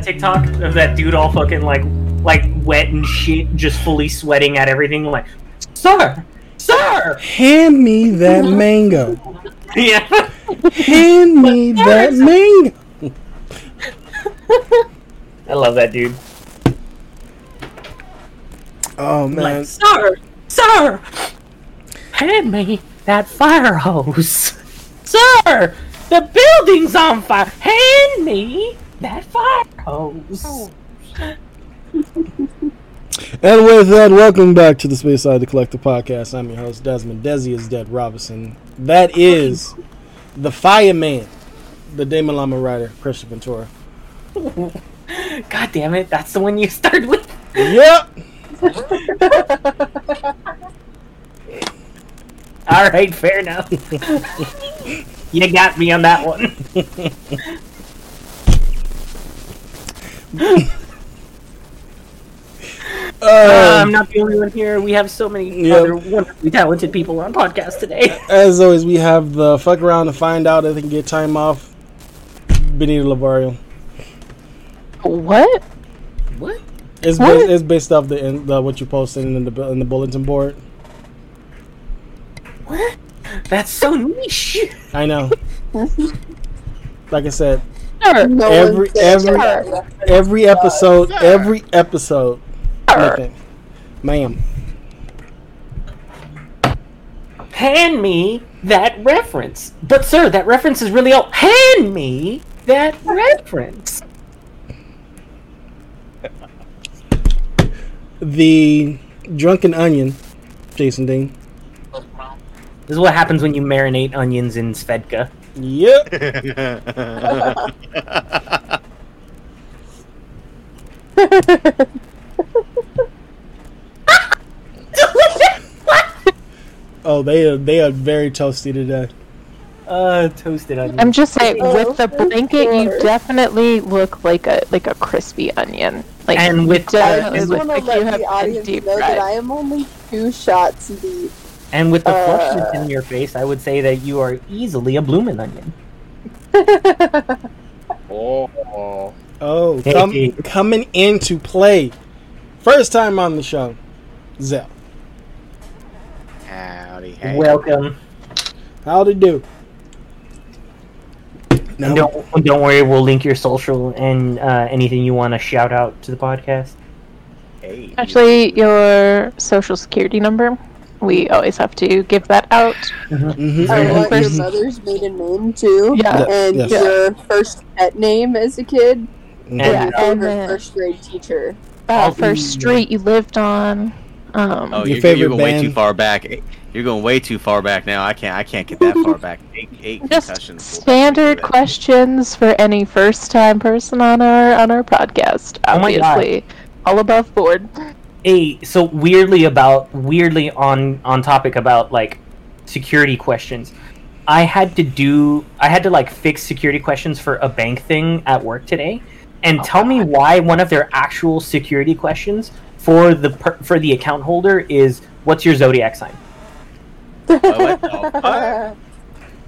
that TikTok of that dude all fucking like like wet and shit, just fully sweating at everything, like, Sir! Sir! Hand me that mango. Yeah. Hand me that mango. I love that dude. Oh man. Like, Sir! Sir! Hand me that fire hose. Sir! The building's on fire! Hand me that fire hose. Oh, and with that, welcome back to the Space Side the Collective Podcast. I'm your host, Desmond. Desi is dead Robinson. That is the fireman, the Damon Lama writer, Christian Ventura. God damn it, that's the one you started with. Yep. Alright, fair enough. you got me on that one. Uh, Um, I'm not the only one here. We have so many Yep. other wonderfully talented people on podcast today. as always, we have the fuck around to find out if they can get time off. Benito Lavario. What? What? It's, What? based, it's based off the, in, the what you posted in the in the bulletin board. What? That's so niche. I know. like I said, Sure. No Every- every- that. every episode, Sir. every episode, Sir. nothing. ma'am. Hand me that reference. But sir, that reference is really old. Hand me that reference. The drunken onion, Jason Dean. This is what happens when you marinate onions in Svedka. Yep. Oh, they are they are very toasty today. Uh, toasted onion. I'm just saying, Oh, with the of blanket, you definitely look like a like a crispy onion. Like And with- you I just want to like you let have the been audience deep know that I am only two shots deep. And with the flushness Uh. in your face, I would say that you are easily a bloomin' onion. Oh, Oh, come, Hey. coming into play, first time on the show, Zell. howdy, hey. Welcome. How'd it do? No, don't don't worry, we'll link your social and uh, anything you want to shout out to the podcast. hey. Actually, your social security number. We always have to give that out. Mhm. I want your First- mother's maiden name too, Yeah. and Yes. your first pet name as a kid, Mhm. And- Yeah, your and favorite then first grade teacher. uh, I'll first be- street you lived on. Um, Oh, Your you're, favorite you're going way too far back. You're going way too far back now. I can't. I can't get that far back. Eight, eight just standard do questions for any first time person on our on our podcast. Oh my God. All above board. Hey, so weirdly about weirdly on on topic about like security questions. I had to do I had to like fix security questions for a bank thing at work today, and oh, tell me why one of their actual security questions for the per, for the account holder is what's your zodiac sign? what?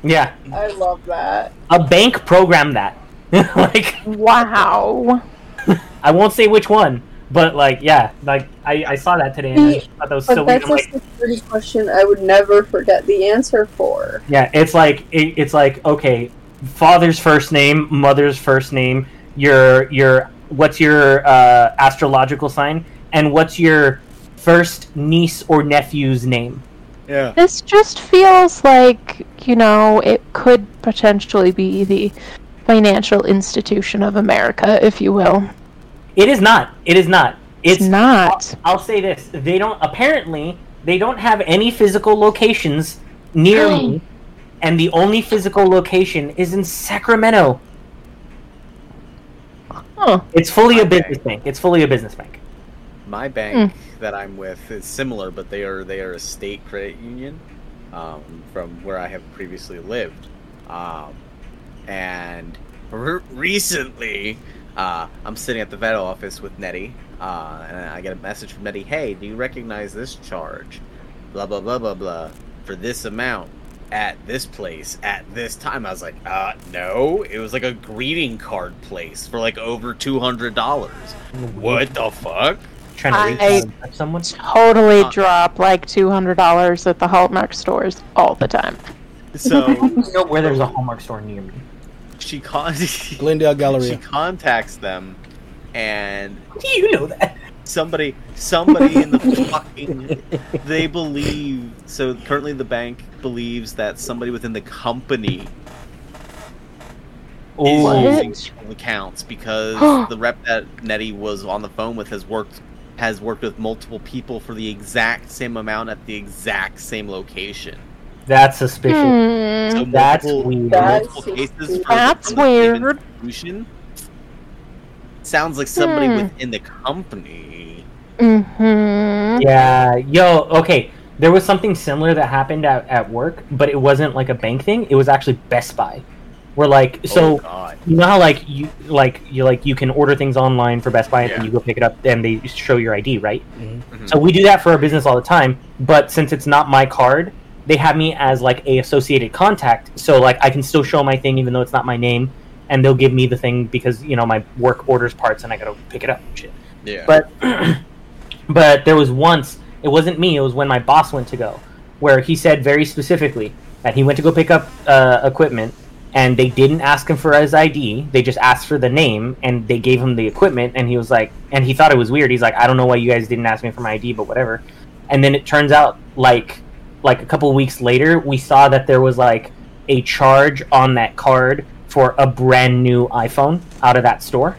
Yeah, I love that. a bank programmed that. like Wow. I won't say which one, but like yeah, like I, I saw that today and I See, thought that was But so weird. that's I'm a like, security question I would never forget the answer for. Yeah, it's like it, it's like okay, father's first name, mother's first name, your your what's your uh, astrological sign, and what's your first niece or nephew's name. Yeah. This just feels like, you know, it could potentially be the financial institution of America, if you will. It is not. It is not. It's, It's not. I'll say this: they don't apparently they don't have any physical locations near me, and the only physical location is in Sacramento. Huh. It's fully a business bank. It's fully a business bank. My bank that I'm with is similar, but they are they are a state credit union um, from where I have previously lived. Um, and re- recently, uh, I'm sitting at the vet office with Nettie, uh, and I get a message from Nettie. Hey, do you recognize this charge? Blah blah blah blah blah for this amount. at this place at this time. I was like, uh, no. It was like a greeting card place for like over two hundred dollars. What the fuck? Trying to I- reach out someone. Totally Uh. drop like two hundred dollars at the Hallmark stores all the time. So I don't know where there's a Hallmark store near me. She con- Glendale Galleria. she contacts them, and Do you know that? somebody somebody in the fucking they believe so currently the bank believes that somebody within the company is What? using stolen accounts because the rep that Nettie was on the phone with has worked has worked with multiple people for the exact same amount at the exact same location. That's suspicious. Hmm. So That's multiple, weird. multiple That's cases for That's from the same weird. Sounds like somebody Hmm. within the company. Mm-hmm. Yeah, yo, okay. There was something similar that happened at, at work, but it wasn't like a bank thing. It was actually Best Buy. Where like oh so God. you know how like you like you like you can order things online for Best Buy and Yeah. then you go pick it up and they show your ID, right? Mhm. So we do that for our business all the time, but since it's not my card, they have me as like a associated contact. So like I can still show my thing even though it's not my name and they'll give me the thing because, you know, my work orders parts and I got to pick it up and shit. Yeah. But but there was once it wasn't me. It was when my boss went to go, where he said very specifically that he went to go pick up uh, equipment, and they didn't ask him for his ID. They just asked for the name, and they gave him the equipment. And he was like, and he thought it was weird. He's like, I don't know why you guys didn't ask me for my ID, but whatever. And then it turns out, like, like a couple weeks later, we saw that there was like a charge on that card for a brand new iPhone out of that store.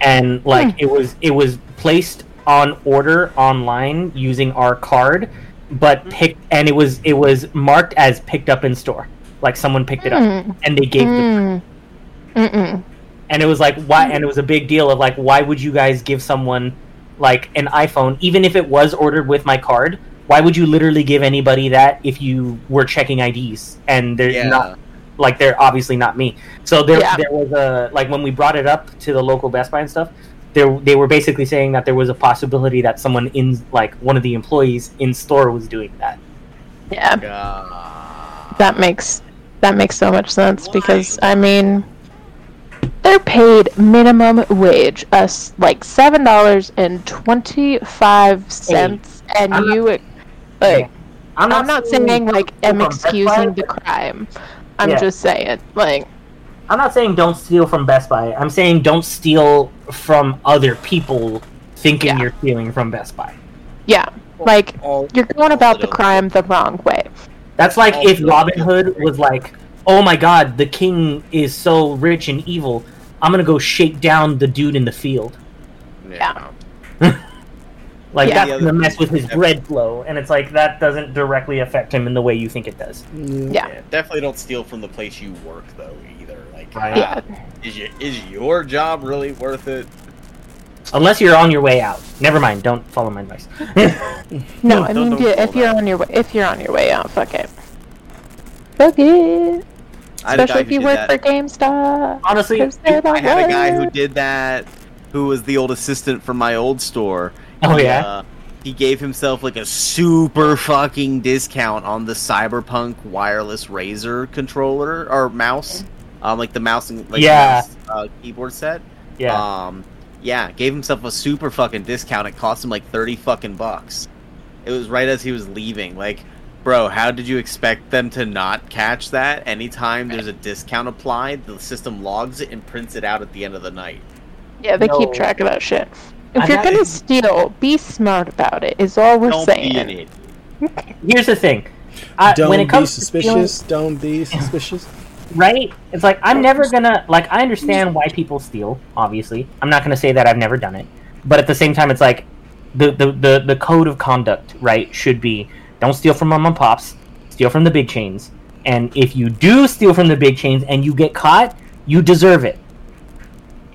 And like it was it was placed on order online using our card but picked and it was it was marked as picked up in store. Like someone picked it up Mm. and they gave Mm. And it was like why and it was a big deal of like why would you guys give someone like an iphone even if it was ordered with my card why would you literally give anybody that if you were checking ids and they're yeah. not like they're obviously not me. So there Yeah. there was a like when we brought it up to the local Best Buy and stuff, there they were basically saying that there was a possibility that someone in like one of the employees in store was doing that. Yeah, God. that makes that makes so much sense because I mean, they're paid minimum wage, us like seven dollars and twenty five cents, and I'm not- you. Like, I'm I'm not saying like I'm from Best Buy, excusing the crime. I'm Yeah. just saying like I'm not saying don't steal from Best Buy. I'm saying don't steal from other people thinking Yeah. you're stealing from Best Buy. yeah, like you're going about the crime the wrong way. That's like if Robin Hood was like, "Oh my God, the king is so rich and evil. I'm gonna go shake down the dude in the field." yeah. Like Yeah. that's The gonna mess with his bread flow, and it's like that doesn't directly affect him in the way you think it does. Yeah. Yeah. Yeah, definitely don't steal from the place you work though either. Like, Right. Yeah. ah, is your is your job really worth it? Unless you're on your way out. Never mind. Don't follow my advice. No, I mean, yeah, if you're that. on your way, if you're on your way out, fuck it. Fuck it. I had a guy Especially if you work that. for GameStop. Honestly, I had a guy who did that, who was the old assistant from my old store. Oh, He, yeah? uh, he gave himself like a super fucking discount on the Cyberpunk wireless Razer controller or mouse, um, like the mouse and like Yeah. mouse, uh, keyboard set. yeah. Um, yeah, gave himself a super fucking discount. It cost him like thirty fucking bucks. It was right as he was leaving. Like, bro, how did you expect them to not catch that? Anytime there's a discount applied, the system logs it and prints it out at the end of the night. Yeah, they keep track of that shit. If I you're got- gonna steal, be smart about it. Is all we're Don't saying. be an idiot. Here's the thing. I, Don't when it be comes to stealing- suspicious. Don't be suspicious. right? It's like I'm never gonna like I understand why people steal. Obviously, I'm not gonna say that I've never done it, but at the same time, it's like the the the, the code of conduct, right? Should be don't steal from mom and pops, steal from the big chains, and if you do steal from the big chains and you get caught, you deserve it.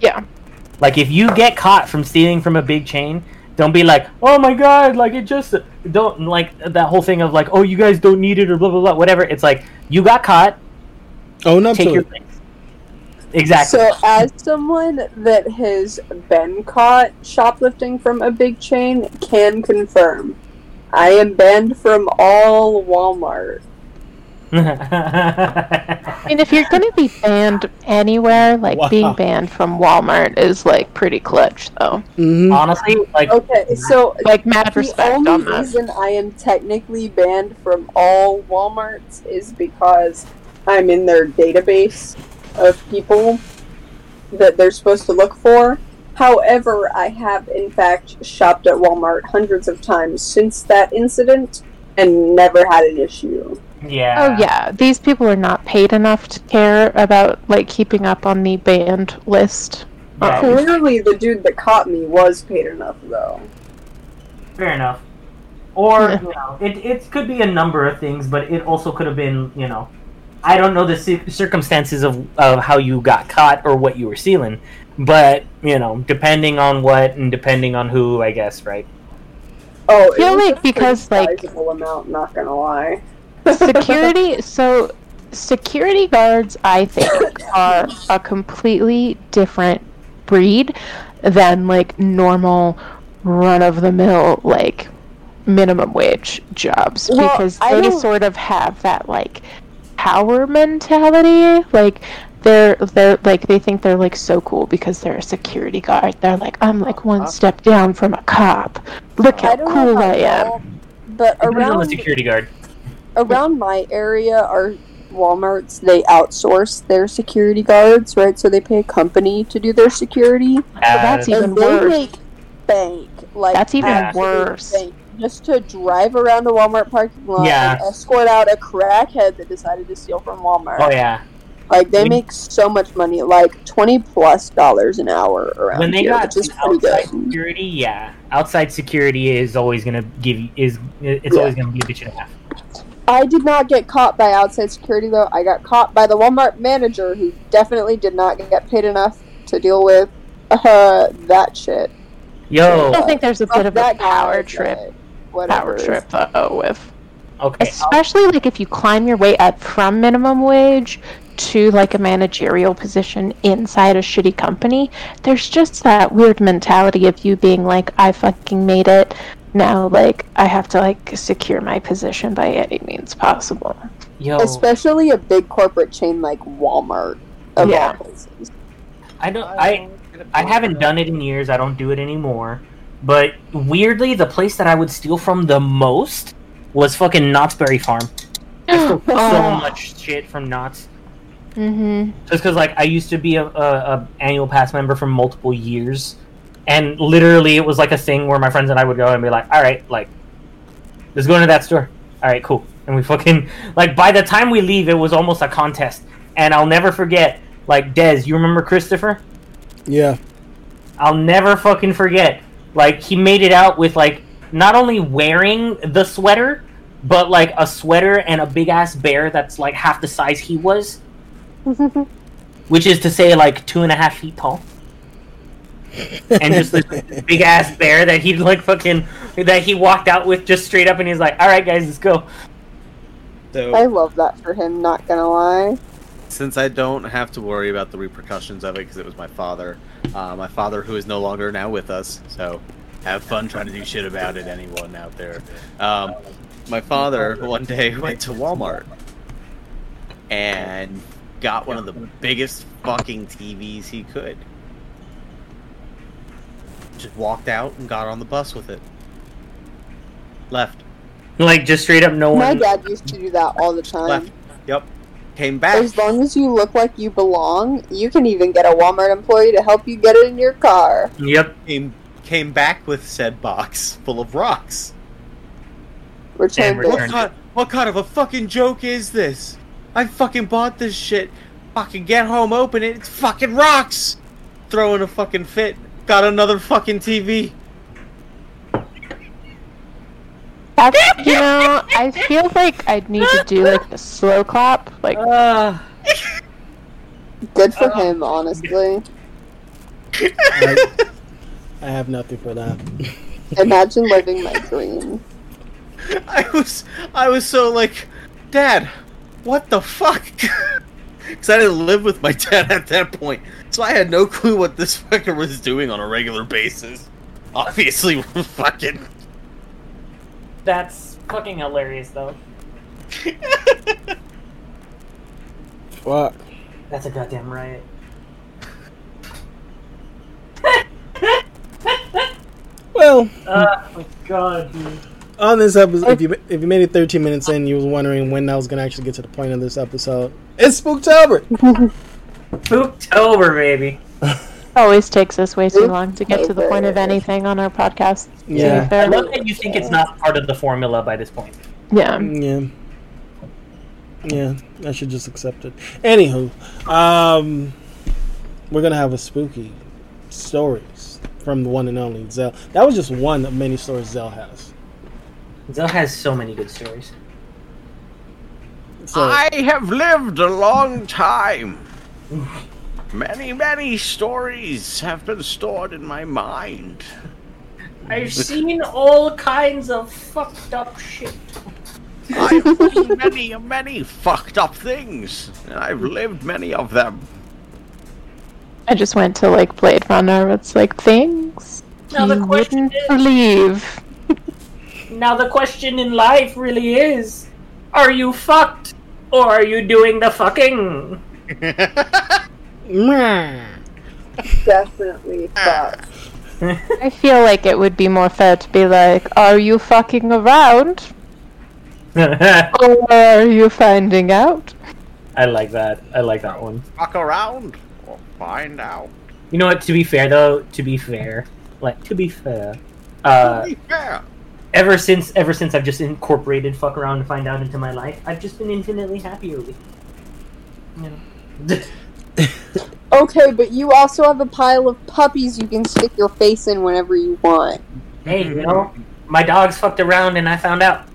Yeah. Like if you get caught from stealing from a big chain, don't be like, "Oh my god!" Like it just don't like that whole thing of like, "Oh, you guys don't need it" or blah blah blah, whatever. It's like you got caught, Oh no, take to your things. Exactly. So, as someone that has been caught shoplifting from a big chain, can confirm I am banned from all Walmart. I mean, if you're gonna be banned anywhere, like Wow. being banned from Walmart is like pretty clutch, though. hmm Honestly, like Okay, so Like mad the respect only on that. reason I am technically banned from all WalMarts is because I'm in their database of people that they're supposed to look for. However, I have in fact shopped at Walmart hundreds of times since that incident and never had an issue. Yeah. Oh yeah, these people are not paid enough to care about like keeping up on the banned list. Yeah. Clearly, the dude that caught me was paid enough, though. Fair enough. Or you know, it it could be a number of things, but it also could have been you know, I don't know the cir- circumstances of of how you got caught or what you were stealing, but you know, depending on what and depending on who, I guess, right? Oh, it feel like because, like- sizable amount. Not gonna lie. Security so security guards i think are a completely different breed than like normal run-of-the-mill like minimum wage jobs. Well, because I they don't- sort of have that like power mentality. Like they're they're like they think they're like so cool because they're a security guard. They're like i'm like one uh-huh. step down from a cop. Look how I cool how i am. well, but around on the around security guard. Around my area are Walmarts. They outsource their security guards, right? So they pay a company to do their security. Uh, that's even and they worse. make bank. Like That's even worse. bank. Just to drive around the Walmart parking lot Yeah. and escort out a crackhead that decided to steal from Walmart. oh yeah. Like they When- make so much money, like twenty plus dollars an hour around when they here, got which outside good. security, yeah, outside security is always gonna give you is it's Yeah. always gonna be a bitch and a half. I did not get caught by outside security though. I got caught by the Walmart manager who definitely did not get paid enough to deal with uh, that shit. Yo, I think there's a bit of a that guy, power trip. Whatever. Power trip though with okay, especially like if you climb your way up from minimum wage to like a managerial position inside a shitty company. There's just that weird mentality of you being like, I fucking made it. Now like I have to like secure my position by any means possible. yo, Especially a big corporate chain like Walmart. Of Yeah. all places. I don't I I haven't done it in years. I don't do it anymore. But weirdly, the place that I would steal from the most was fucking Knott's Berry Farm. I stole so Oh. much shit from Knott's Mm-hmm. just because like I used to be a, a, a annual pass member for multiple years, and literally it was like a thing where my friends and I would go and be like, all right, like let's go into that store. All right, cool. And we fucking like by the time we leave, it was almost a contest. And I'll never forget. Like Dez, you remember Christopher? Yeah. I'll never fucking forget. Like he made it out with like not only wearing the sweater, but like a sweater and a big ass bear that's like half the size he was, which is to say like two and a half feet tall. and just this big ass bear that he like fucking that he walked out with just straight up and he's like, All right guys, let's go. So I love that for him, not gonna lie. since I don't have to worry about the repercussions of it because it was my father, uh, my father who is no longer now with us. So have fun trying to do shit about it, anyone out there. Um, my father one day went to Walmart and got one of the biggest fucking TVs he could. Just walked out and got on the bus with it. Left. Like just straight up no My one dad used to do that all the time. Left. Yep. Came back. As long as you look like you belong, you can even get a Walmart employee to help you get it in your car. Yep. Came, came back with said box full of rocks. Return And it. What kind, what kind of a fucking joke is this? I fucking bought this shit. Fucking get home, open it. It's fucking rocks. Throwing a fucking fit. Got another fucking TV. That's you know, I feel like I'd need to do like the slow clap. Like Uh, Good for Uh, him, honestly. I, I have nothing for that. Imagine living my dream. I was, I was so like, Dad, what the fuck? Because I didn't live with my dad at that point, so I had no clue what this fucker was doing on a regular basis. Obviously, we're fucking. That's fucking hilarious, though. Fuck. That's a goddamn riot. Well, Oh my god, dude. On this episode, if you if you made it 13 minutes in, you was wondering when I was gonna actually get to the point of this episode. It's Spooktober. Spooktober, baby. Always takes us way too long to get to the point of anything on our podcast. to be Yeah. I love that you think it's not part of the formula by this point. Yeah. Yeah. Yeah, I should just accept it. Anywho, um, we're gonna have a spooky stories from the one and only Zell. That was just one of many stories Zell has. Zell has so many good stories. So, I have lived a long time. Many, many stories have been stored in my mind. I've seen all kinds of fucked up shit. I've seen many, many fucked up things, and I've lived many of them. I just went to like Blade Runner. It's like things Now the you question wouldn't is- believe. Now the question in life really is: Are you fucked, or are you doing the fucking? Definitely fuck. I feel like it would be more fair to be like, "Are you fucking around, or are you finding out?" I like that. I like that one. Fuck around or find out. You know what? To be fair, though, to be fair, like to be fair, uh, yeah. Ever since ever since I've just incorporated fuck around to find out into my life, I've just been infinitely happier with. You know. Okay, but you also have a pile of puppies you can stick your face in whenever you want. hey, you know, my dogs fucked around and I found out.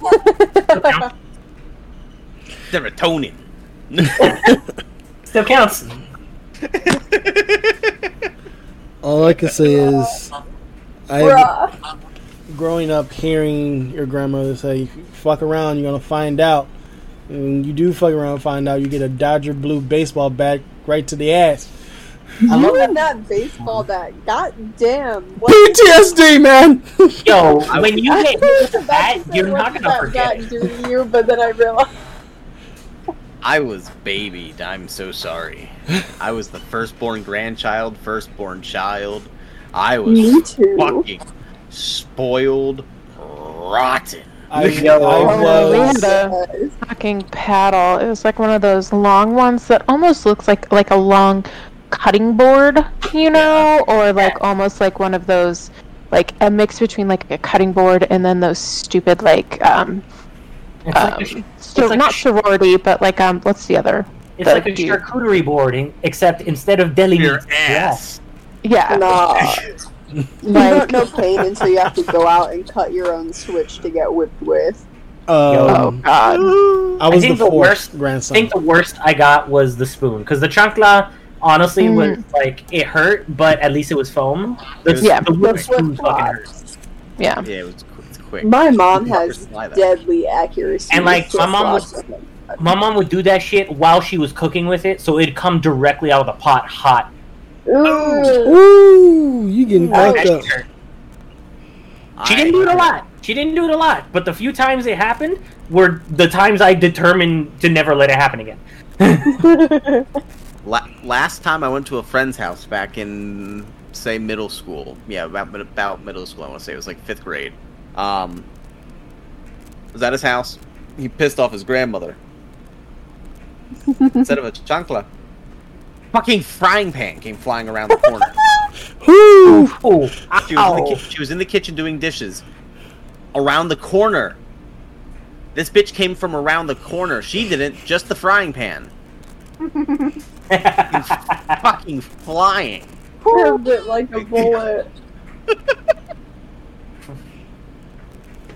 Serotonin. Still counts. All I can say is, I Bruh. Growing up hearing your grandmother say, "Fuck around, you're gonna find out." And you do fuck around, and find out, you get a Dodger blue baseball bat right to the ass. You and that baseball bat. God damn. What PTSD, man. Yo, when you I get hit was with a about bat, you're what not did gonna that forget bat it. do to you, but then I realized. I was babied. I'm so sorry. I was the firstborn grandchild, firstborn child. I was Me too. fucking spoiled rotten. I, Yo. I Oh, we was. had a fucking paddle. It was like one of those long ones that almost looks like like a long cutting board, you know, or like almost like one of those like a mix between like a cutting board and then those stupid like um, It's like um a, so like not sh- sorry, but like um what's the other? it's the like a dude. charcuterie boarding, except instead of deli meat, it's grass. ass. Yeah, Nah. You like don't know pain until you have to go out and cut your own switch to get whipped with. oh Um, god. I was think the the fourth worst- I think the worst I got was the spoon because the chancla honestly was like it hurt, but at least it was foam. The, It was- Yeah. the The spoon fucking hurt. Yeah. Yeah, it was quick. My mom has deadly accuracy. And, like, my mom flip-flops. My mom would do that shit while she was cooking with it, so it'd come directly out of the pot hot. Ooh. Ooh, you getting fucked up. She didn't do it a lot. She didn't do it a lot, but the few times it happened were the times I determined to never let it happen again. La- last time I went to a friend's house back in say middle school. Yeah, about about middle school. I want to say it was like fifth grade. Um, was at his house. He pissed off his grandmother. Instead of a chancla, fucking frying pan came flying around the corner. Whoo! Ooh, She was, in the ki- she was in the kitchen doing dishes. Around the corner. This bitch came from around the corner. She didn't, just the frying pan. Fucking flying. Curved it like a bullet.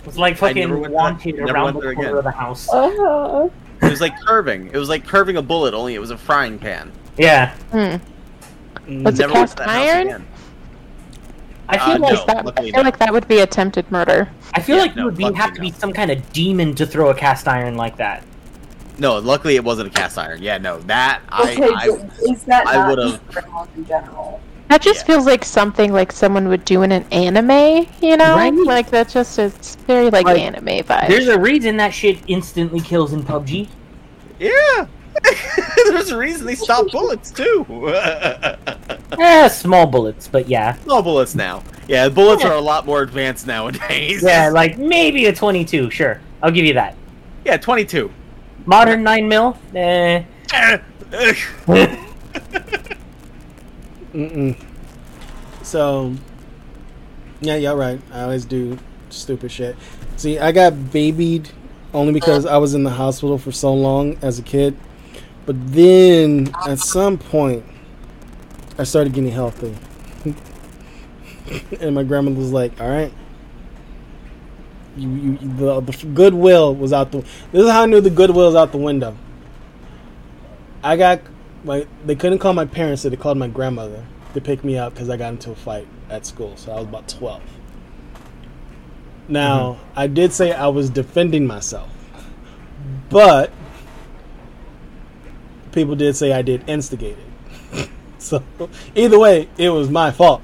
It's like fucking went there- wanted around the corner again. of the house. Uh, It was like curving. It was like curving a bullet, only it was a frying pan. Yeah, Hmm. Mm. Was it Never went cast that house iron? again. I feel Uh, like no. That, I luckily feel no. like that would be attempted murder. I feel Yeah, like you would be, luckily have to be no. some kind of demon to throw a cast iron like that. No, luckily it wasn't a cast iron. Yeah, no, that I, okay, I but is that I not would've- just grandmas in general? That just Yeah. feels like something like someone would do in an anime, you know? Right. Like that just it's very like, Like, anime vibe. There's a reason that shit instantly kills in PUBG. Yeah. There's a reason they stop bullets too. Eh, small bullets, but yeah. Small bullets now. Yeah, bullets are a lot more advanced nowadays. Yeah, like maybe a 22, sure. I'll give you that. yeah, 22. Modern 9 mil? Eh. Mm-mm. So, yeah, you're right. I always do stupid shit. See, I got babied only because I was in the hospital for so long as a kid. But then, at some point, I started getting healthy. and my grandmother was like, all right. You, you, the, the goodwill was out the. This is how I knew the goodwill was out the window. I got my they couldn't call my parents, so they called my grandmother to pick me up because I got into a fight at school. So I was about twelve. Now mm-hmm. I did say I was defending myself, but people did say I did instigate it. so either way, it was my fault.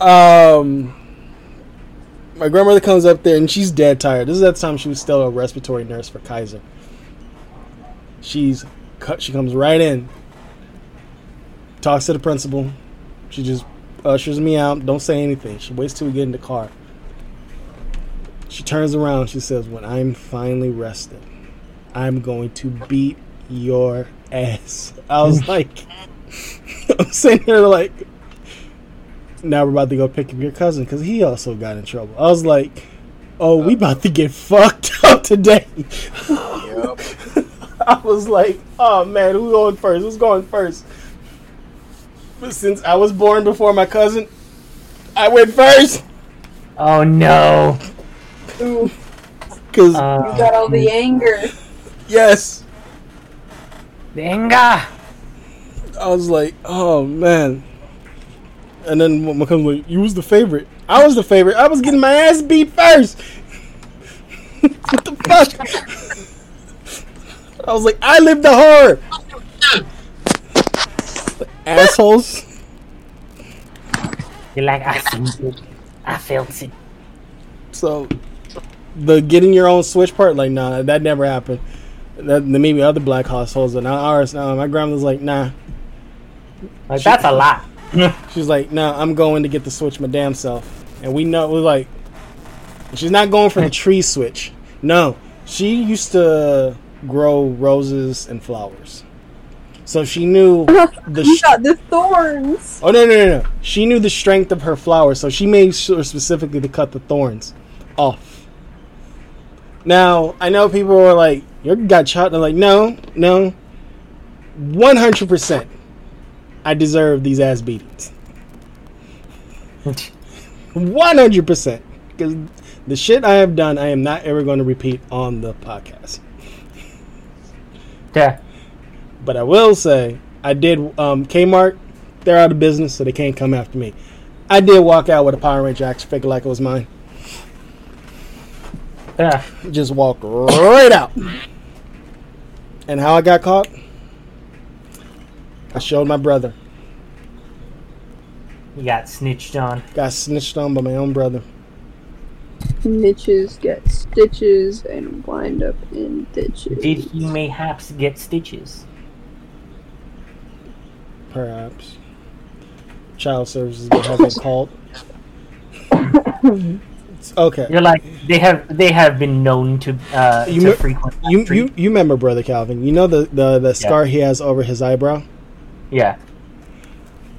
Um, my grandmother comes up there and she's dead tired. This is at the time she was still a respiratory nurse for Kaiser. She's cut. She comes right in, talks to the principal. She just ushers me out. Don't say anything. She waits till we get in the car. She turns around. She says, "When I'm finally rested, I'm going to beat your ass." I was like, I'm sitting here like, now we're about to go pick up your cousin because he also got in trouble. I was like, oh, we about to get fucked up today. Yep. I was like, oh man, who's going first? Who's going first? But since I was born before my cousin, I went first. oh no. Ooh, Because, you Uh, got all the anger. yes, Venga! I was like, oh man. And then my cousin was like, you was the favorite. I was the favorite. I was getting my ass beat first. what the fuck? I was like, I lived the horror. Assholes. You're like, I felt it. I felt it. So the getting your own switch part, like, nah, that never happened. That maybe other black households, but not ours. No, my grandma's like, nah. Like, that's a lot. She's like, nah, I'm going to get the switch my damn self. And we know, we're like, she's not going for the tree switch. No, she used to grow roses and flowers. So she knew the. Sh- got the thorns. oh no no no no! She knew the strength of her flowers, so she made sure specifically to cut the thorns off. Now I know people are like, "You got shot." They're like, "No, no, one hundred percent. I deserve these ass beatings." One hundred percent. Because the shit I have done, I am not ever going to repeat on the podcast. yeah. But I will say, I did um, Kmart. They're out of business, so they can't come after me. I did walk out with a Power Ranger action figure like it was mine. Yeah. Just walked right out. And how I got caught? I showed my brother. You got snitched on. Got snitched on by my own brother. Niches get stitches and wind up in ditches. Did he mayhaps get stitches? Perhaps. Child services have been called. It's- okay. You're like they have they have been known to uh You to me- frequent You, you you remember brother Calvin? You know the the, the scar he has over his eyebrow. yeah.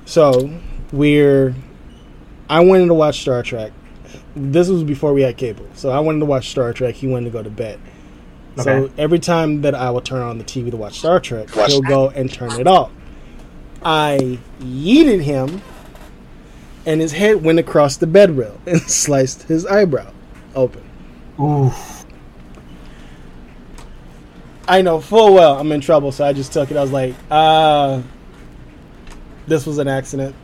So we're. I wanted to watch Star Trek. This was before we had cable, so I wanted to watch Star Trek. He wanted to go to bed. So every time that I would turn on the TV to watch Star Trek, he'll go and turn it off. I yeeted him, and his head went across the bed rail and sliced his eyebrow open. Oof. I know full well I'm in trouble, so I just took it. I was like, uh, this was an accident.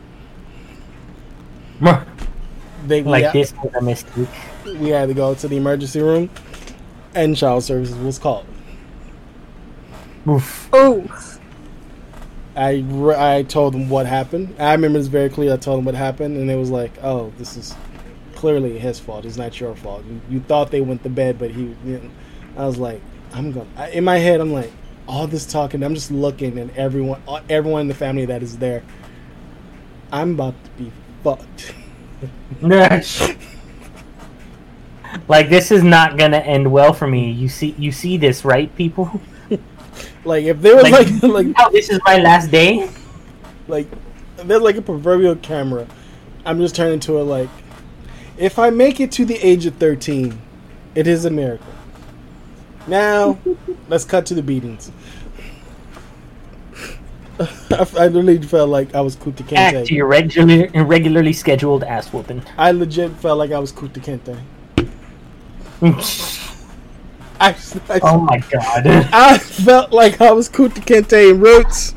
They we, like ha- this was a mistake. we had to go to the emergency room, and child services was called. Oof. Oh, I, I told them what happened. I remember this very clearly. I told them what happened, and it was like, oh, this is clearly his fault. It's not your fault. You, you thought they went to bed, but he. You know, I was like, I'm going. to In my head, I'm like, all this talking. I'm just looking, and everyone, uh, everyone in the family that is there. I'm about to be fucked. like this is not gonna end well for me. You see, you see this, right, people? Like if there was Like- like like Now this is my last day. like there's like a proverbial camera, I'm just turning to it like, if I make it to the age of 13, it is a miracle. Now, let's cut to the beatings. I, I literally felt like I was Kunta Back to Kinte. your regular, irregularly scheduled ass whooping. I legit felt like I was Kunta Kinte. I, I, oh my god. I felt like I was Kunta Kinte in Roots.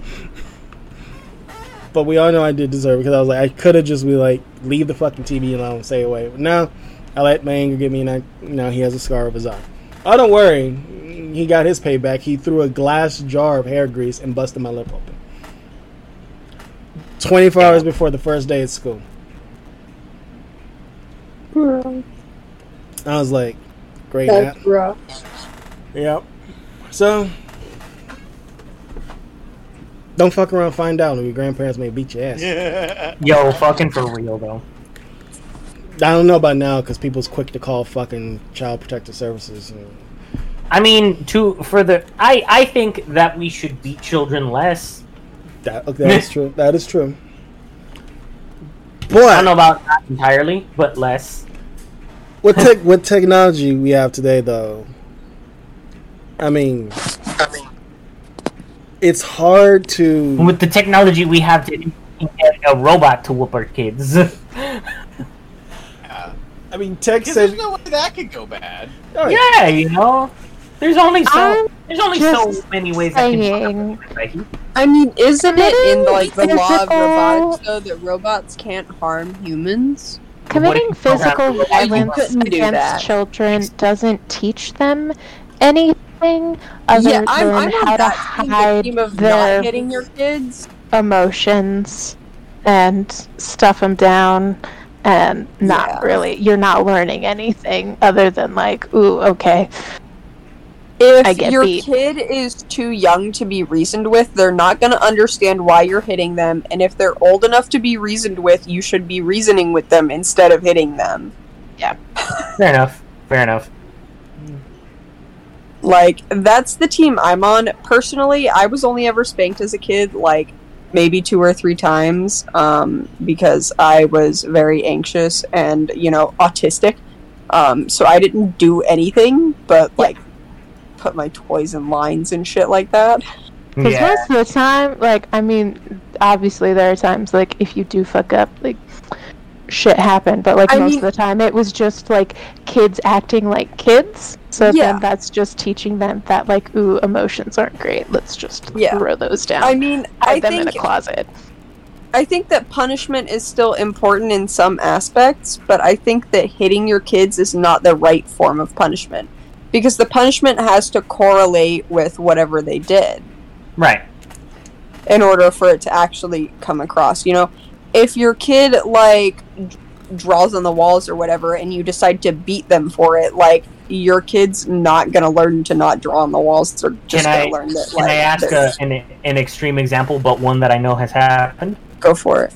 But we all know I did deserve it because I was like, I could have just be like, leave the fucking TV alone and stay away. But no, I let my anger get me, and I, now he has a scar of his eye. Oh, don't worry. He got his payback. He threw a glass jar of hair grease and busted my lip open. 24 hours before the first day at school. I was like, great. That's rough. Yep. So, don't fuck around. Find out, or your grandparents may beat your ass. Yo, fucking for real though. I don't know about now because people's quick to call fucking child protective services. and- I mean, to for the, I I think that we should beat children less. That okay, that is true. That is true. But I don't know about that entirely, but less. with tech, with technology we have today, though, I mean, it's hard to. With the technology we have to get a robot to whoop our kids. Yeah. I mean, tech Because says. there's no way that could go bad. Oh, yeah. yeah, you know, there's only so I'm there's only so many ways that can saying- fuck up a. I mean, isn't it in Committing like the law of physical- robotics though that robots can't harm humans? Committing What if you program physical the robot? You violence against that. children doesn't teach them anything other yeah, I'm, than I'm how to that team, the team of their not hitting your kids. emotions and stuff them down and not Yeah. really you're not learning anything other than like ooh okay If I get your beat. kid is too young to be reasoned with, they're not going to understand why you're hitting them. And if they're old enough to be reasoned with, you should be reasoning with them instead of hitting them. Yeah. Fair enough. Fair enough. Like, that's the team I'm on. Personally, I was only ever spanked as a kid, like, maybe two or three times, um, because I was very anxious and, you know, autistic. Um, so I didn't do anything but, like, put my toys in lines and shit like that. because Yeah. most of the time like i mean obviously there are times like if you do fuck up like shit happened but like I most mean- of the time it was just like kids acting like kids so Yeah. then that's just teaching them that like ooh emotions aren't great let's just Yeah. throw those down I mean, I them in a think closet I think that punishment is still important in some aspects, but I think that hitting your kids is not the right form of punishment because the punishment has to correlate with whatever they did Right. in order for it to actually come across. You know, if your kid like draws on the walls or whatever and you decide to beat them for it, like your kid's not going to learn to not draw on the walls. They're just going to learn that can like I ask a, an an extreme example, but one that I know has happened? go for it.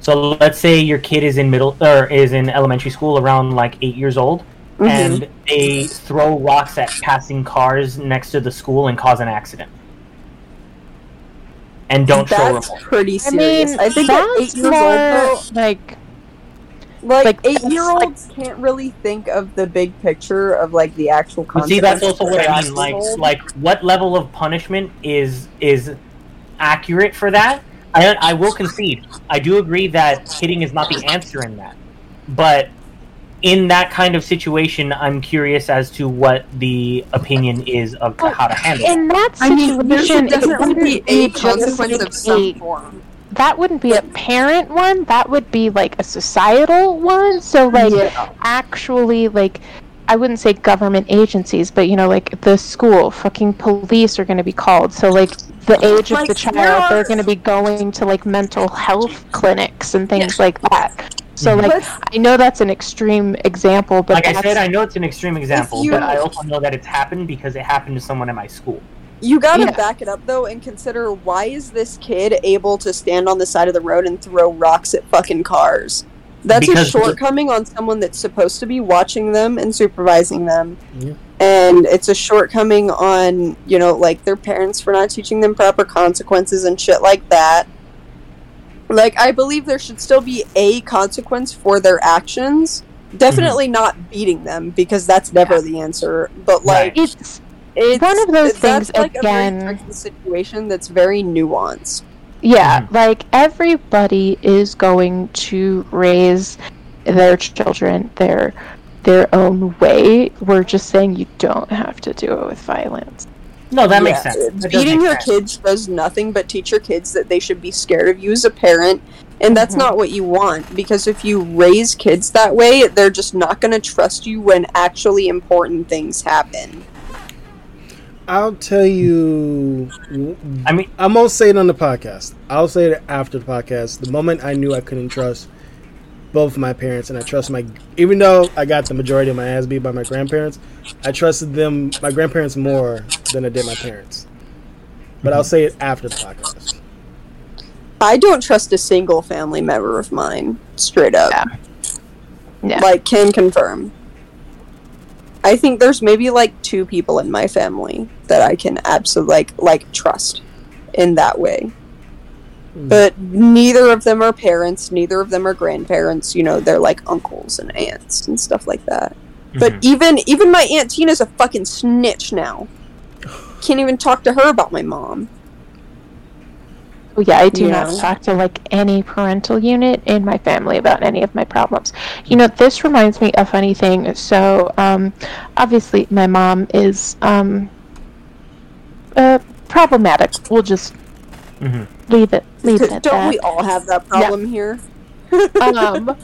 So let's say your kid is in middle or is in elementary school around like eight years old, Mhm. and they throw rocks at passing cars next to the school and cause an accident, and don't show them. That's remorse. pretty i serious. mean I think at that's eight years old, though, like like, Like, eight year olds can't really think of the big picture of like the actual But see, that's consequences also what I mean. Like, like what level of punishment is is accurate for that? I I will concede. I do agree that hitting is not the answer in that, but in that kind of situation, I'm curious as to what the opinion is of Well, how to handle it. in that I mean, there situation should it definitely wouldn't be be a just consequence of some form. that wouldn't be a parent one that would be like a societal one so like Yeah. actually like I wouldn't say government agencies, but you know, like the school, fucking police are going to be called. So, like, the age of Like, the there child, they're are- going to be going to like mental health clinics and things Yeah. like that. So, mhm. like, Let's- I know that's an extreme example, but like I said, I know it's an extreme example, you- but I also know that it's happened because it happened to someone at my school. You gotta Yeah. back it up though and consider why is this kid able to stand on the side of the road and throw rocks at fucking cars? That's a Because- shortcoming on someone that's supposed to be watching them and supervising them. Yeah. And it's a shortcoming on, you know, like their parents for not teaching them proper consequences and shit like that. Like, I believe there should still be a consequence for their actions. Definitely not beating them because that's never the answer. But like, Right. it's it's One of those that's things, like again- a very situation that's very nuanced. Yeah, Mhm. like everybody is going to raise their children their their own way. We're just saying you don't have to do it with violence. No, that makes sense. That Beating make your sense. kids does nothing but teach your kids that they should be scared of you as a parent, and that's Mhm. not what you want. Because if you raise kids that way, they're just not going to trust you when actually important things happen. I'll tell you. I mean, I won't say it on the podcast. I'll say it after the podcast. The moment I knew I couldn't trust both my parents, and I trust my, even though I got the majority of my ass beat by my grandparents, I trusted them, my grandparents, more than I did my parents. But I'll say it after the podcast. I don't trust a single family member of mine, straight up. Yeah. Yeah. Like, can confirm. I think there's maybe like two people in my family that I can absolutely like like trust in that way. But neither of them are parents, neither of them are grandparents, you know, they're like uncles and aunts and stuff like that. But mhm. even even my aunt Tina's a fucking snitch now. Can't even talk to her about my mom. Oh, yeah, I do Yeah. not talk to like any parental unit in my family about any of my problems. You know, this reminds me of a funny thing. So, um, obviously, my mom is um, uh, problematic. We'll just Mhm. leave it leave it at Don't that. we all have that problem here? um, but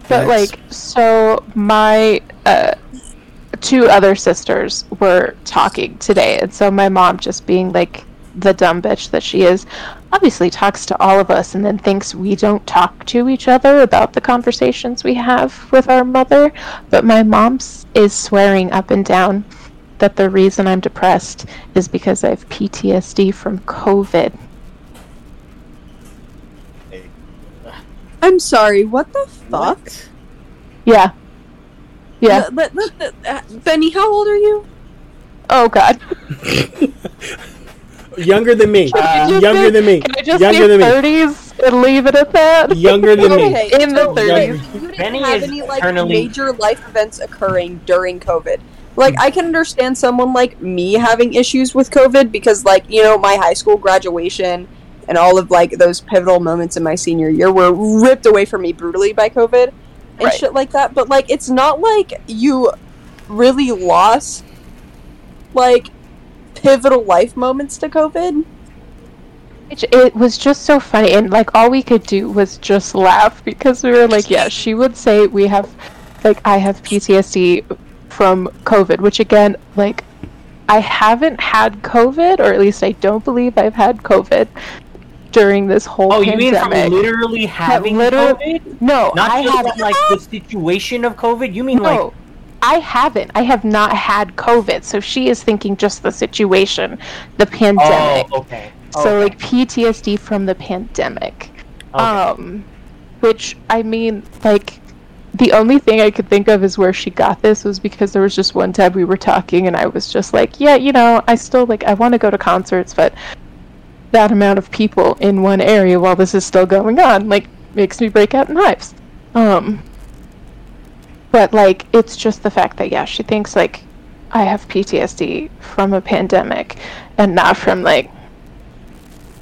Facts. like, so my uh, two other sisters were talking today, and so my mom, just being like the dumb bitch that she is, obviously talks to all of us, and then thinks we don't talk to each other about the conversations we have with our mother. But my mom is swearing up and down that the reason I'm depressed is because I have PTSD from COVID. I'm sorry, what the fuck? What? Yeah. Yeah. Let- let- let- uh, Benny, how old are you? Oh God. Younger than me. Can I just Younger say- than me. Can I just Younger say than me. 30s and leave it at that? Younger than me. In the 30s. You didn't Benny have is any like eternally- major life events occurring during COVID. Like I can understand someone like me having issues with COVID because like, you know, my high school graduation and all of like those pivotal moments in my senior year were ripped away from me brutally by COVID and Right. shit like that. But like it's not like you really lost like pivotal life moments to COVID. It, it was just so funny, and like all we could do was just laugh because we were like, yeah, she would say we have, like, I have PTSD from COVID, which again, like, I haven't had COVID, or at least I don't believe I've had COVID during this whole Oh, you mean from literally having literally- COVID? no, Not I just have from, like the situation of COVID. You mean no. like I haven't. I have not had COVID, so she is thinking just the situation, the pandemic. oh, okay. So Okay. like PTSD from the pandemic. Okay. Um which I mean like the only thing I could think of is where she got this was because there was just one time we were talking and I was just like, yeah, you know, I still like I want to go to concerts, but that amount of people in one area while this is still going on like makes me break out in hives. Um but like it's just the fact that yeah, she thinks like I have PTSD from a pandemic and not from like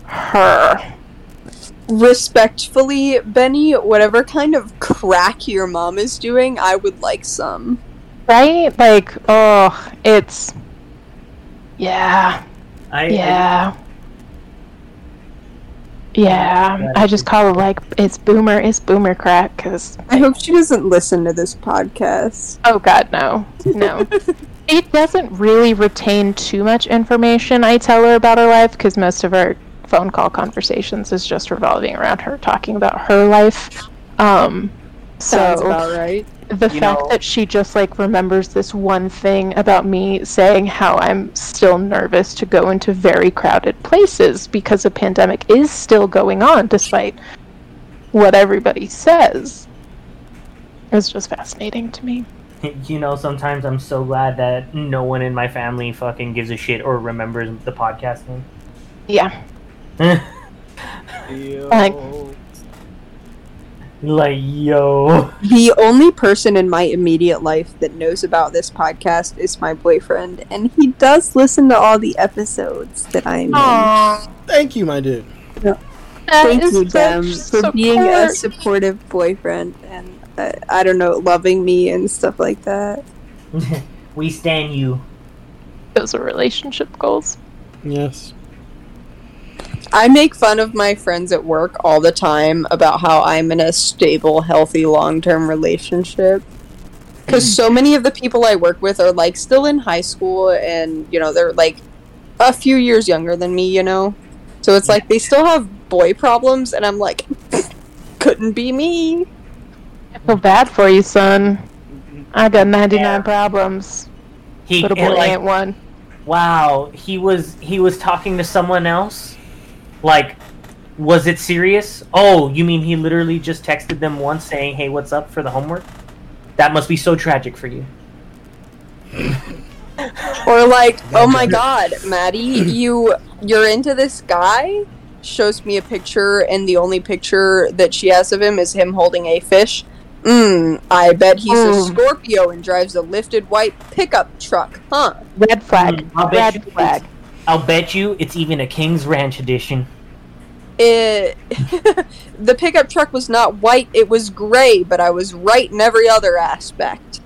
her. Respectfully, Benny, whatever kind of crack your mom is doing, I would like some. Right? Like, oh, it's. Yeah, I, yeah. Yeah, I just call it like it's boomer, it's boomer crack. Cause I hope she doesn't listen to this podcast. oh god, no, no. it doesn't really retain too much information. I tell her about her life because most of our phone call conversations is just revolving around her talking about her life. Um, Sounds so about right. The You fact know- that she just like remembers this one thing about me saying how I'm still nervous to go into very crowded places because the pandemic is still going on despite what everybody says is just fascinating to me. You know, sometimes I'm so glad that no one in my family fucking gives a shit or remembers the podcast name. Yeah. name. Like- like, yo. The only person in my immediate life that knows about this podcast is my boyfriend, and he does listen to all the episodes that I'm in. Thank you, my dude. Thank you, Dem, for being a supportive boyfriend and uh, I don't know, loving me and stuff like that. we stand you. Those are relationship goals. Yes. I make fun of my friends at work all the time about how I'm in a stable, healthy, long term relationship. Because so many of the people I work with are like still in high school and, you know, they're like a few years younger than me, you know? So it's like they still have boy problems, and I'm like, couldn't be me. I feel bad for you, son. I got 99 Yeah. problems, He but a boy like, ain't one. wow, he was he was talking to someone else. Like, was it serious? Oh, you mean he literally just texted them once saying, "Hey, what's up?" for the homework? That must be so tragic for you. Or like, oh my god, Maddie, you you're into this guy? Shows me a picture, and the only picture that she has of him is him holding a fish. Mmm, I bet he's a Mm. Scorpio and drives a lifted white pickup truck, huh? Red flag. Mm, I'll Red flag. I'll bet you it's even a King's Ranch edition. It, the pickup truck was not white, it was gray, but I was right in every other aspect.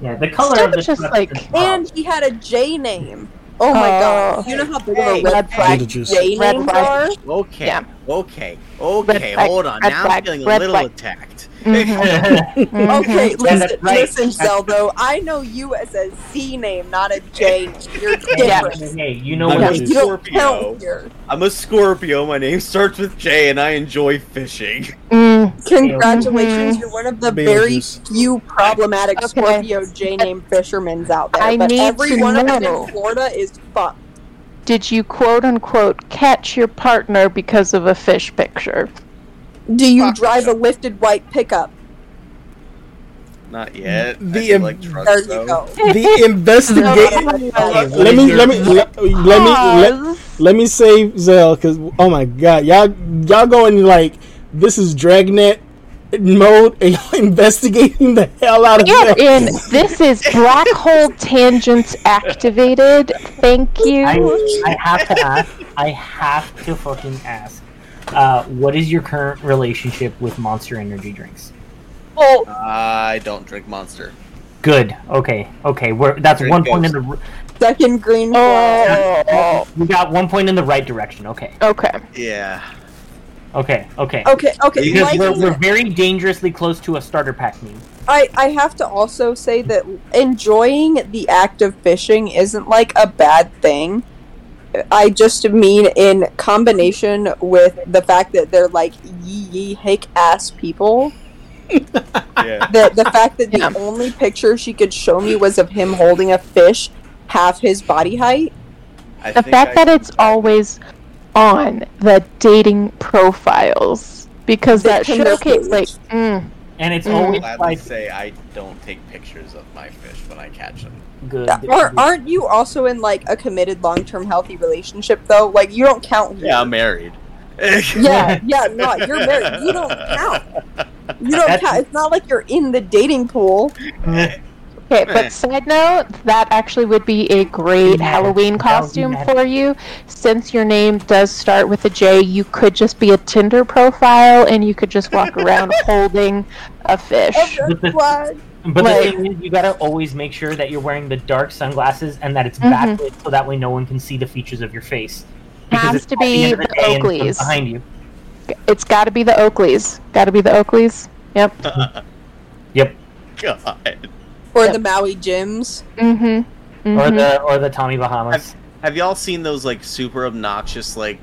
Yeah, the color Still of the just truck like- is- And he had a J name. Oh my Oh. god. You know how big of a red flag Beetlejuice. J Red names flag. are? Okay. Yeah. Okay. Okay. flag, Hold on. now flag, I'm feeling a little flag. attacked. Mhm. Mhm. Okay, Yeah, listen, right. listen, Zeldo. I know you as a Z name, not a J. You're Yeah. different. Hey, you know I'm what? a Scorpio. I'm a Scorpio. My name starts with J, and I enjoy fishing. Mm. Congratulations, Mhm. you're one of the very few problematic Okay. Scorpio J name fishermen's out there. I but need every to one of them in Florida is fucked. Did you quote unquote catch your partner because of a fish picture? Do you Fuck. drive a lifted white pickup? Not yet. The I im- like trucks, There you go. The investigate. Oh hey, what let me your- let me let, let me let, let me save Zell because oh my god, y'all y'all going like this is Dragnet mode and y'all investigating the hell out of Yeah, Zell. and this is black hole tangents activated. Thank you. I, I have to ask. I have to fucking ask. Uh, what is your current relationship with Monster Energy drinks? Oh, I don't drink Monster. Good. Okay. Okay. We're that's Drink one point in the. r- Second green flag. oh, We got one point in the right direction. Okay. okay. Yeah. Okay. Okay. Okay, okay. Because we're, we're very dangerously close to a starter pack meme. I, I have to also say that enjoying the act of fishing isn't like a bad thing. I just mean in combination with the fact that they're like yee yee hick ass people. Yeah. The the fact that the Yeah. only picture she could show me was of him holding a fish half his body height. I The fact I- that it's always on the dating profiles because The that Tinder showcase like mm, And it's Mm. always gladly like say I don't take pictures of my fish when I catch them. Good. Or aren't you also in like a committed long term healthy relationship though? Like you don't count here. Yeah, I'm married. yeah, yeah, no, you're married. You don't count. You don't That's- count. It's not like you're in the dating pool. okay. But side note, that actually would be a great Yeah, Halloween that would be costume for you. Since your name does start with a J, you could just be a Tinder profile and you could just walk around holding a fish. But the- Flag. But Like- the thing is, you gotta always make sure that you're wearing the dark sunglasses and that it's Mhm. backlit, so that way no one can see the features of your face. Because Has to at the be the day and someone's Oakleys. behind you. It's got to be the Oakleys. Got to be the Oakleys. Yep. Yep. God. Or Yep. the Maui Jims. Mm-hmm. Or Mhm. the or the Tommy Bahamas. Have y'all seen those like super obnoxious like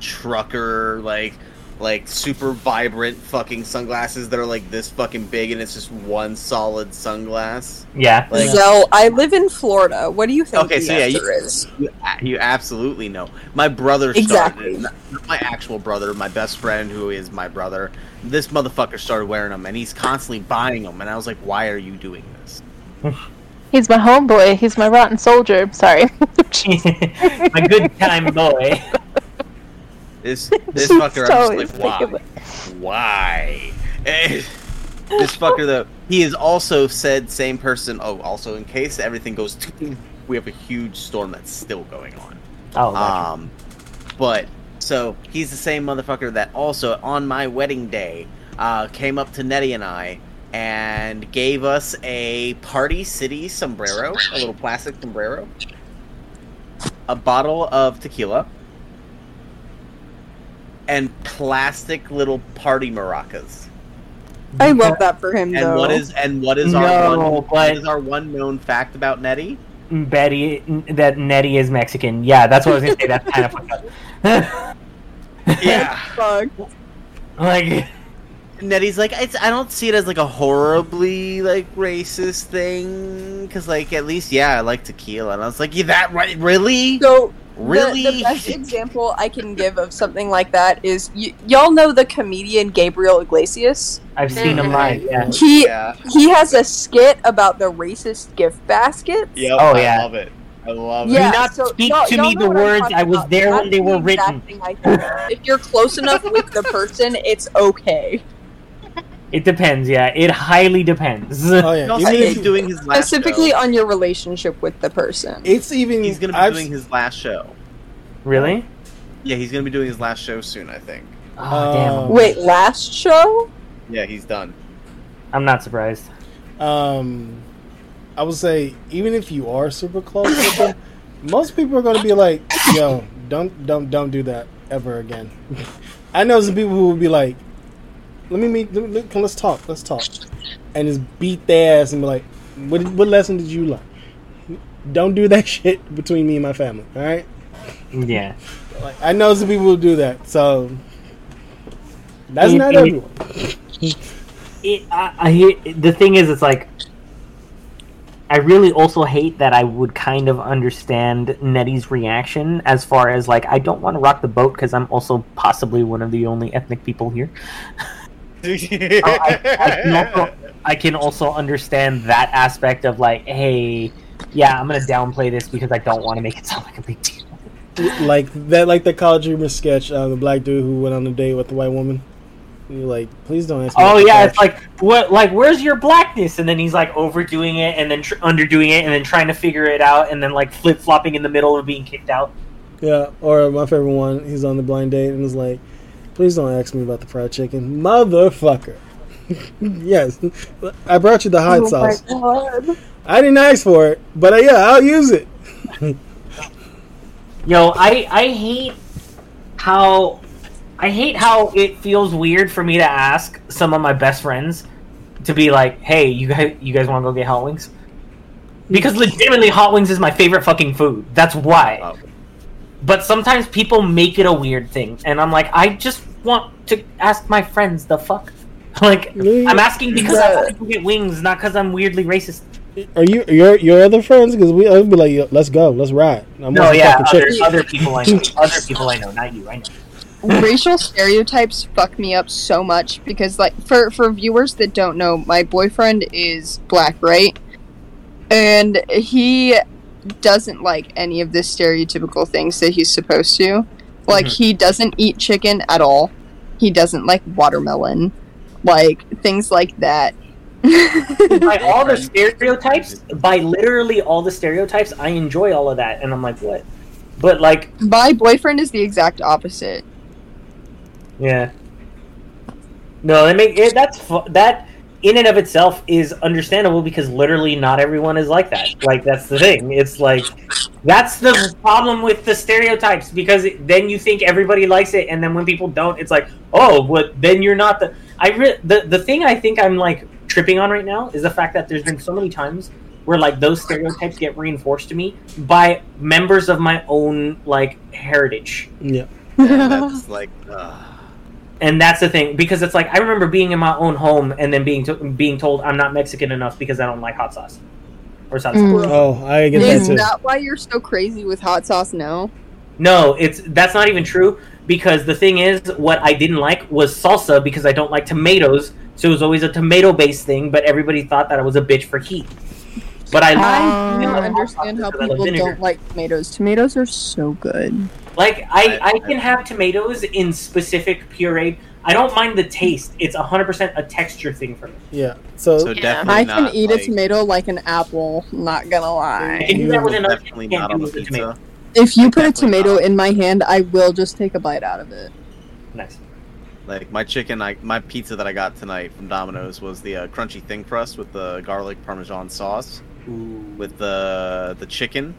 trucker like like super vibrant fucking sunglasses that are like this fucking big and it's just one solid sunglass? Yeah. Like- Zell, I live in Florida. What do you think Okay, the so yeah, you- is? You, you absolutely know. My brother started Exactly. it. Not not my actual brother, my best friend who is my brother. This motherfucker started wearing them and he's constantly buying them and I was like, "Why are you doing this?" He's my homeboy. He's my rotten soldier. Sorry. My good time boy. This this fucker, I'm just like, why? Why? Eh, this fucker, though, he has also said same person. Oh, also in case everything goes, we have a huge storm that's still going on. Oh, gotcha. Um, but so he's the same motherfucker that also on my wedding day uh, came up to Nettie and I and gave us a Party City sombrero, a little plastic sombrero, a bottle of tequila, and plastic little party maracas. I love that for him, And though. what is and what is our one, what is our one known fact about Nettie? Betty, that Nettie is Mexican. Yeah, that's what I was gonna say. That's kind of fucked up. Yeah. Fuck. like, Nettie's like, it's, I don't see it as like a horribly like racist thing, because like at least yeah, I like tequila, and I was like, yeah, that right, really, So really, The, the best example I can give of something like that is y- y'all know the comedian Gabriel Iglesias. I've seen him mm-hmm. live. Yeah. He yeah, he has a skit about the racist gift baskets. yep, Oh, I yeah. love it, I love Yeah, it. Do not so speak y'all- to y'all me the words, I was about. there That's when they the were written. thing I think of. if you're close enough with the person, it's okay. It depends. Yeah, it highly depends. Oh yeah, also even if, doing his last Specifically show. on your relationship with the person. it's even He's gonna be I've- doing his last show. really? Yeah, he's gonna be doing his last show soon, I think. Oh, Uh, damn. Wait, last show? Yeah, he's done. I'm not surprised. um, I would say even if you are super close with them, most people are going to be like, "Yo, don't don't don't do that ever again." I know some people who would be like, "Let me meet, let me, come, let's talk, let's talk," and just beat their ass and be like, "What what lesson did you learn? Don't do that shit between me and my family." All right. Yeah. Like, I know some people will do that, so that's It- not it- everyone. It, I, I the thing is, it's like I really also hate that I would kind of understand Nettie's reaction as far as like I don't want to rock the boat because I'm also possibly one of the only ethnic people here. I, I can also, I can also understand that aspect of like, hey, yeah, I'm gonna downplay this because I don't want to make it sound like a big deal. like that, like the college humor sketch, uh, the black dude who went on a date with the white woman. You're like, please don't ask me. Oh yeah, couch." it's like what, like where's your blackness? And then he's like overdoing it, and then tr- underdoing it, and then trying to figure it out, and then like flip flopping in the middle of being kicked out. yeah. Or my favorite one, he's on the blind date and is like, please don't ask me about the fried chicken, motherfucker. yes, I brought you the hot oh sauce. I didn't ask for it, but uh, yeah, I'll use it. Yo, I I hate how I hate how it feels weird for me to ask some of my best friends to be like, "Hey, you guys, you guys want to go get hot wings?" Because legitimately, hot wings is my favorite fucking food. That's why. But sometimes people make it a weird thing, and I'm like, I just want to ask my friends the fuck. Like, I'm asking because I want to get wings, not because I'm weirdly racist. Are you your your other friends? Because we I'd be like, Yo, let's go, let's ride. I'm No, no, yeah, fucking other, other people I know, other people I know, not you. I know. racial stereotypes fuck me up so much because like for for viewers that don't know my boyfriend is black right and he doesn't like any of the stereotypical things that he's supposed to. Like Mhm. he doesn't eat chicken at all. He doesn't like watermelon. Like things like that. By all the stereotypes, by literally all the stereotypes, I enjoy all of that, and I'm like, what? But like, my boyfriend is the exact opposite. Yeah, no, that make it, that's fu- that in and of itself is understandable because literally not everyone is like that. Like that's the thing. It's like That's the problem with the stereotypes because then you think everybody likes it, and then when people don't, it's like, oh, what? Then you're not the. I re- the the thing I think I'm like tripping on right now is the fact that there's been so many times where like those stereotypes get reinforced to me by members of my own like heritage, Yeah. And that's like, uh, and that's the thing because it's like I remember being in my own home and then being to- being told I'm not Mexican enough because I don't like hot sauce or salsa. Mm. Oh, I get that Is too. that why you're so crazy with hot sauce now? No, it's that's not even true because the thing is, what I didn't like was salsa because I don't like tomatoes, so it was always a tomato-based thing. But everybody thought that I was a bitch for heat. But I I don't understand how because I love people don't like tomatoes. Tomatoes are so good. Like I I- I can have tomatoes in specific pureed. I don't mind the taste. It's hundred percent a texture thing for me. Yeah. So, so Yeah. definitely I can not, eat like, a tomato like an apple. Not gonna lie. can do that with another Definitely not on do the with a tomato. pizza. If you put a tomato not. in my hand, I will just take a bite out of it. Nice. Like my chicken, I, my pizza that I got tonight from Domino's was the uh, crunchy thin crust with the garlic parmesan sauce, with the the chicken,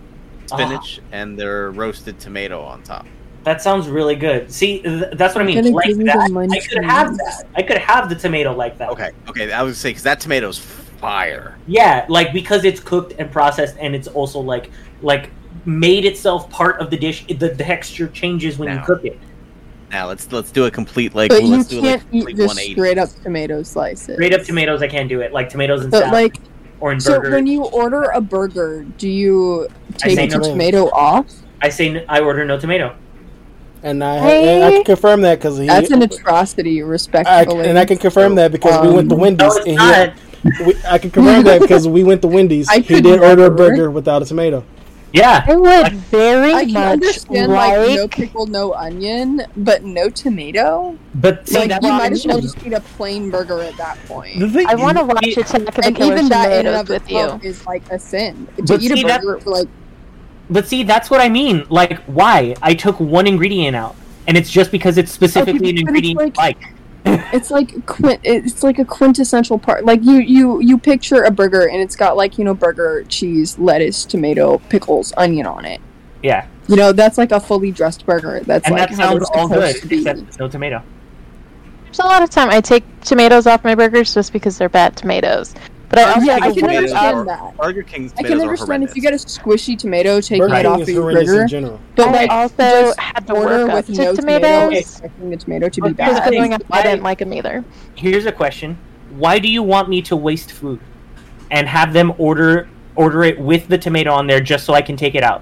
Ah. spinach, and their roasted tomato on top. That sounds really good. See, th- that's what I mean. Like that, I could have that. I could have the tomato like that. Okay, okay, I would say because that tomato's fire. Yeah, like because it's cooked and processed, and it's also like like made itself part of the dish. The, the texture changes when you cook it. Now let's let's do a complete like But you let's do like can't a eat complete just straight up tomato slices. Straight up tomatoes, I can't do it. Like tomatoes and But salad like, or in so burgers. when you order a burger, do you take say the no. tomato off? I say n- I order no tomato. and I, Hey. and I can confirm that because. That's an atrocity, I, respectfully. and I can confirm that because we went to Um, Wendy's. No, it's and he, we, I can confirm that because we went to Wendy's. I he did order a burger without a tomato. Yeah, I would very I can much understand like. like no pickle, no onion, but no tomato. but see like you might as well just eat a plain burger at that point. The thing, I want to watch it- Attack of the and even that in and of with you. itself is like a sin. To But eat see, a that- burger, like But see, that's what I mean. Like, why? I took one ingredient out, and it's just because it's oh, specifically Okay, an ingredient like- like. It's like quint, it's like a quintessential part. Like you you you picture a burger and it's got like you know burger, cheese, lettuce, tomato, pickles, onion on it. Yeah, You know that's like a fully dressed burger. That's and like that how sounds it's all good, except no tomato. There's a lot of time I take tomatoes off my burgers just because they're bad tomatoes. But I also Yeah, take I a can understand that. Burger King's I can understand if you get a squishy tomato taking Burger it off is of your burger, in general. but I like also just had to order work with to no tomatoes. tomato, expecting the tomato to be But bad. I I- didn't like them either. Here's a question: Why do you want me to waste food and have them order order it with the tomato on there just so I can take it out?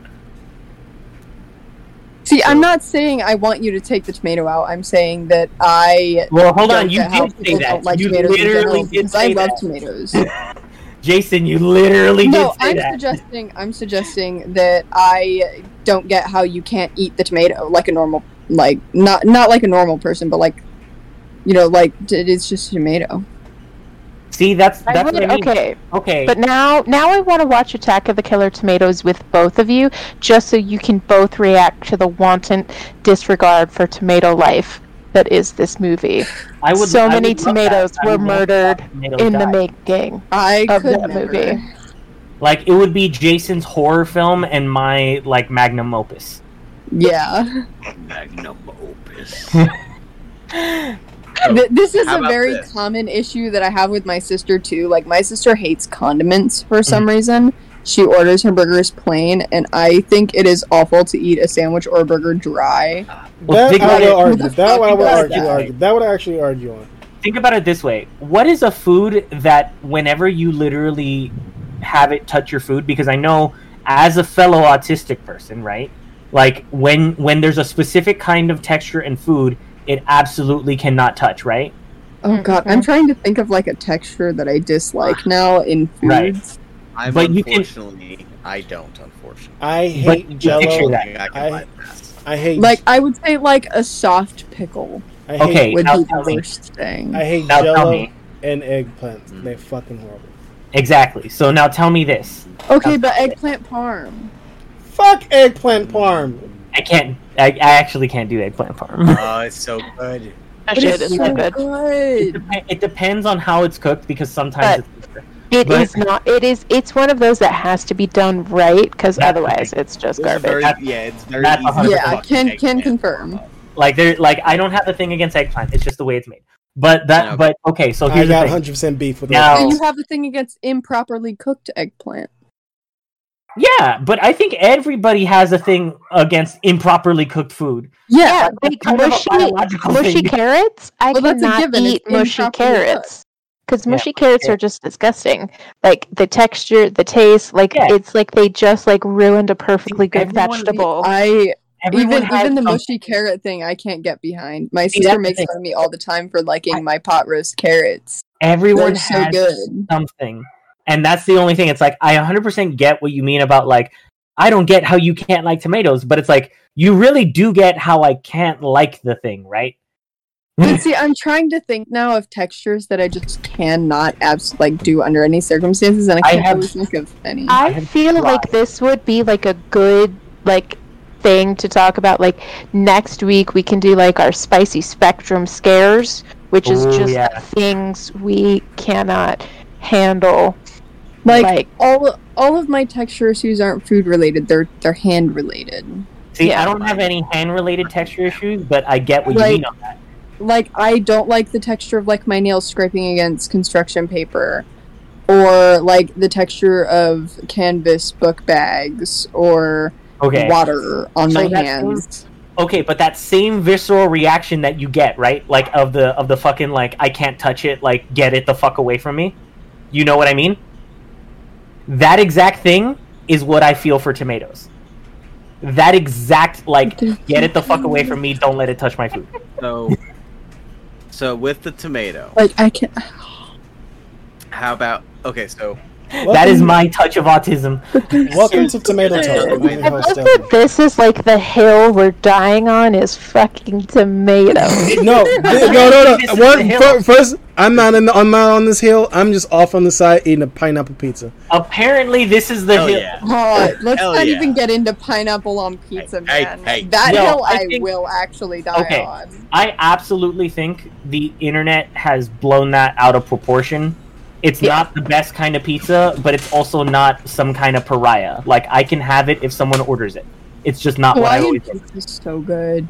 See, I'm not saying I want you to take the tomato out. I'm saying that I Well, hold on. You did say that. like you tomatoes literally did because say I love that. tomatoes. Jason, you literally no, did say I'm that. suggesting I'm suggesting that I don't get how you can't eat the tomato like a normal like not not like a normal person, but like you know like it's just a tomato. See, that's I that's would, what I mean. okay, Okay. but now now I want to watch Attack of the Killer Tomatoes with both of you, just so you can both react to the wanton disregard for tomato life that is this movie. I would. so I many would tomatoes were murdered that tomatoes in the making. I Of that never. movie. Like it would be Jason's horror film and my like magnum opus. Yeah. Magnum opus. Th- this is a very this? common issue that I have with my sister too. Like my sister hates condiments for some Mm. reason. She orders her burgers plain, and I think it is awful to eat a sandwich or a burger dry. Well, that think I about will argue. That I will argue, that? argue. That would actually argue on. Think about it this way: What is a food that whenever you literally have it touch your food? Because I know, as a fellow autistic person, right? Like when when there's a specific kind of texture and food, it absolutely cannot touch, right? Oh god, I'm trying to think of like a texture that I dislike now in foods. Right. I'm But you can- unfortunately, I don't. Unfortunately, I But hate you Jello. picture that. I I- I hate. Like I would say like a soft pickle I hate, Okay. would now be tell the me. worst thing. I hate Now Jello and eggplant. Mm. They're fucking horrible. exactly. So now tell me this: okay, but eggplant parm. Fuck eggplant parm. I can't. I, I actually can't do eggplant parm. Oh, it's so good. That it's is so so good. it, dep- it depends on how it's cooked because sometimes But- it's It But- is not. It is. It's one of those that has to be done right, because otherwise it's just Those garbage. very- yeah, it's very easy. Yeah, fucking can- take can confirm. Like there, like I don't have the thing against eggplant. It's just the way it's made. But that, Yeah. but okay. So I here's the got thing. 100 percent beef with Now- that. And you have a thing against improperly cooked eggplant. Yeah, but I think everybody has a thing against improperly cooked food. yeah, That's like kind mushy, mushy thing. carrots. I Well, that's cannot given, it's eat mushy carrots because Yeah, mushy carrots yeah. are just disgusting. Like the texture, the taste. Like Yeah. it's like they just like ruined a perfectly good Everyone- vegetable. I Everyone even even the something. mushy carrot thing I can't get behind. My See, sister makes fun of me all the time for liking my pot roast carrots. Everyone They're so has good. something, and that's the only thing. It's like I 100% get what you mean about like I don't get how you can't like tomatoes, but it's like you really do get how I can't like the thing, right? But see, I'm trying to think now of textures that I just cannot abs- like do under any circumstances, and I I can't have- really think of any. I have feel tried. like this would be like a good like thing to talk about. Like next week, we can do like our spicy spectrum scares, which is Ooh, just yeah. things we cannot handle. Like, like- all all of my texture issues aren't food related; they're they're hand related. See, Yeah. I don't have any hand-related texture issues, but I get what Like- you mean on that. Like I don't like the texture of like my nails scraping against construction paper, or like the texture of canvas book bags, or Okay. water on So my hands. Okay, but that same visceral reaction that you get, right? Like of the of the fucking like I can't touch it, like get it the fuck away from me. You know what I mean? That exact thing is what I feel for tomatoes. That exact like get it the fuck away from me, don't let it touch my food. So, so with the tomato, Like I can't. how about okay? So That is my touch of autism. Welcome to Tomato Talk. I'm your I host, love that this is like the hill we're dying on is fucking tomatoes. No, th- no, no, This no. is One, the hill. fir- first, I'm not in. The, I'm not on this hill. I'm just off on the side eating a pineapple pizza. Apparently, this is the hell hill. yeah. Oh, let's Hell not yeah. even get into pineapple on pizza, Hey, man. hey, hey. That Yo, hill I I, think- will actually die Okay. on. I absolutely think the internet has blown that out of proportion. It's Yeah. not the best kind of pizza, but it's also not some kind of pariah. Like I can have it if someone orders it. It's just not what I Hawaiian always. pizza is so good.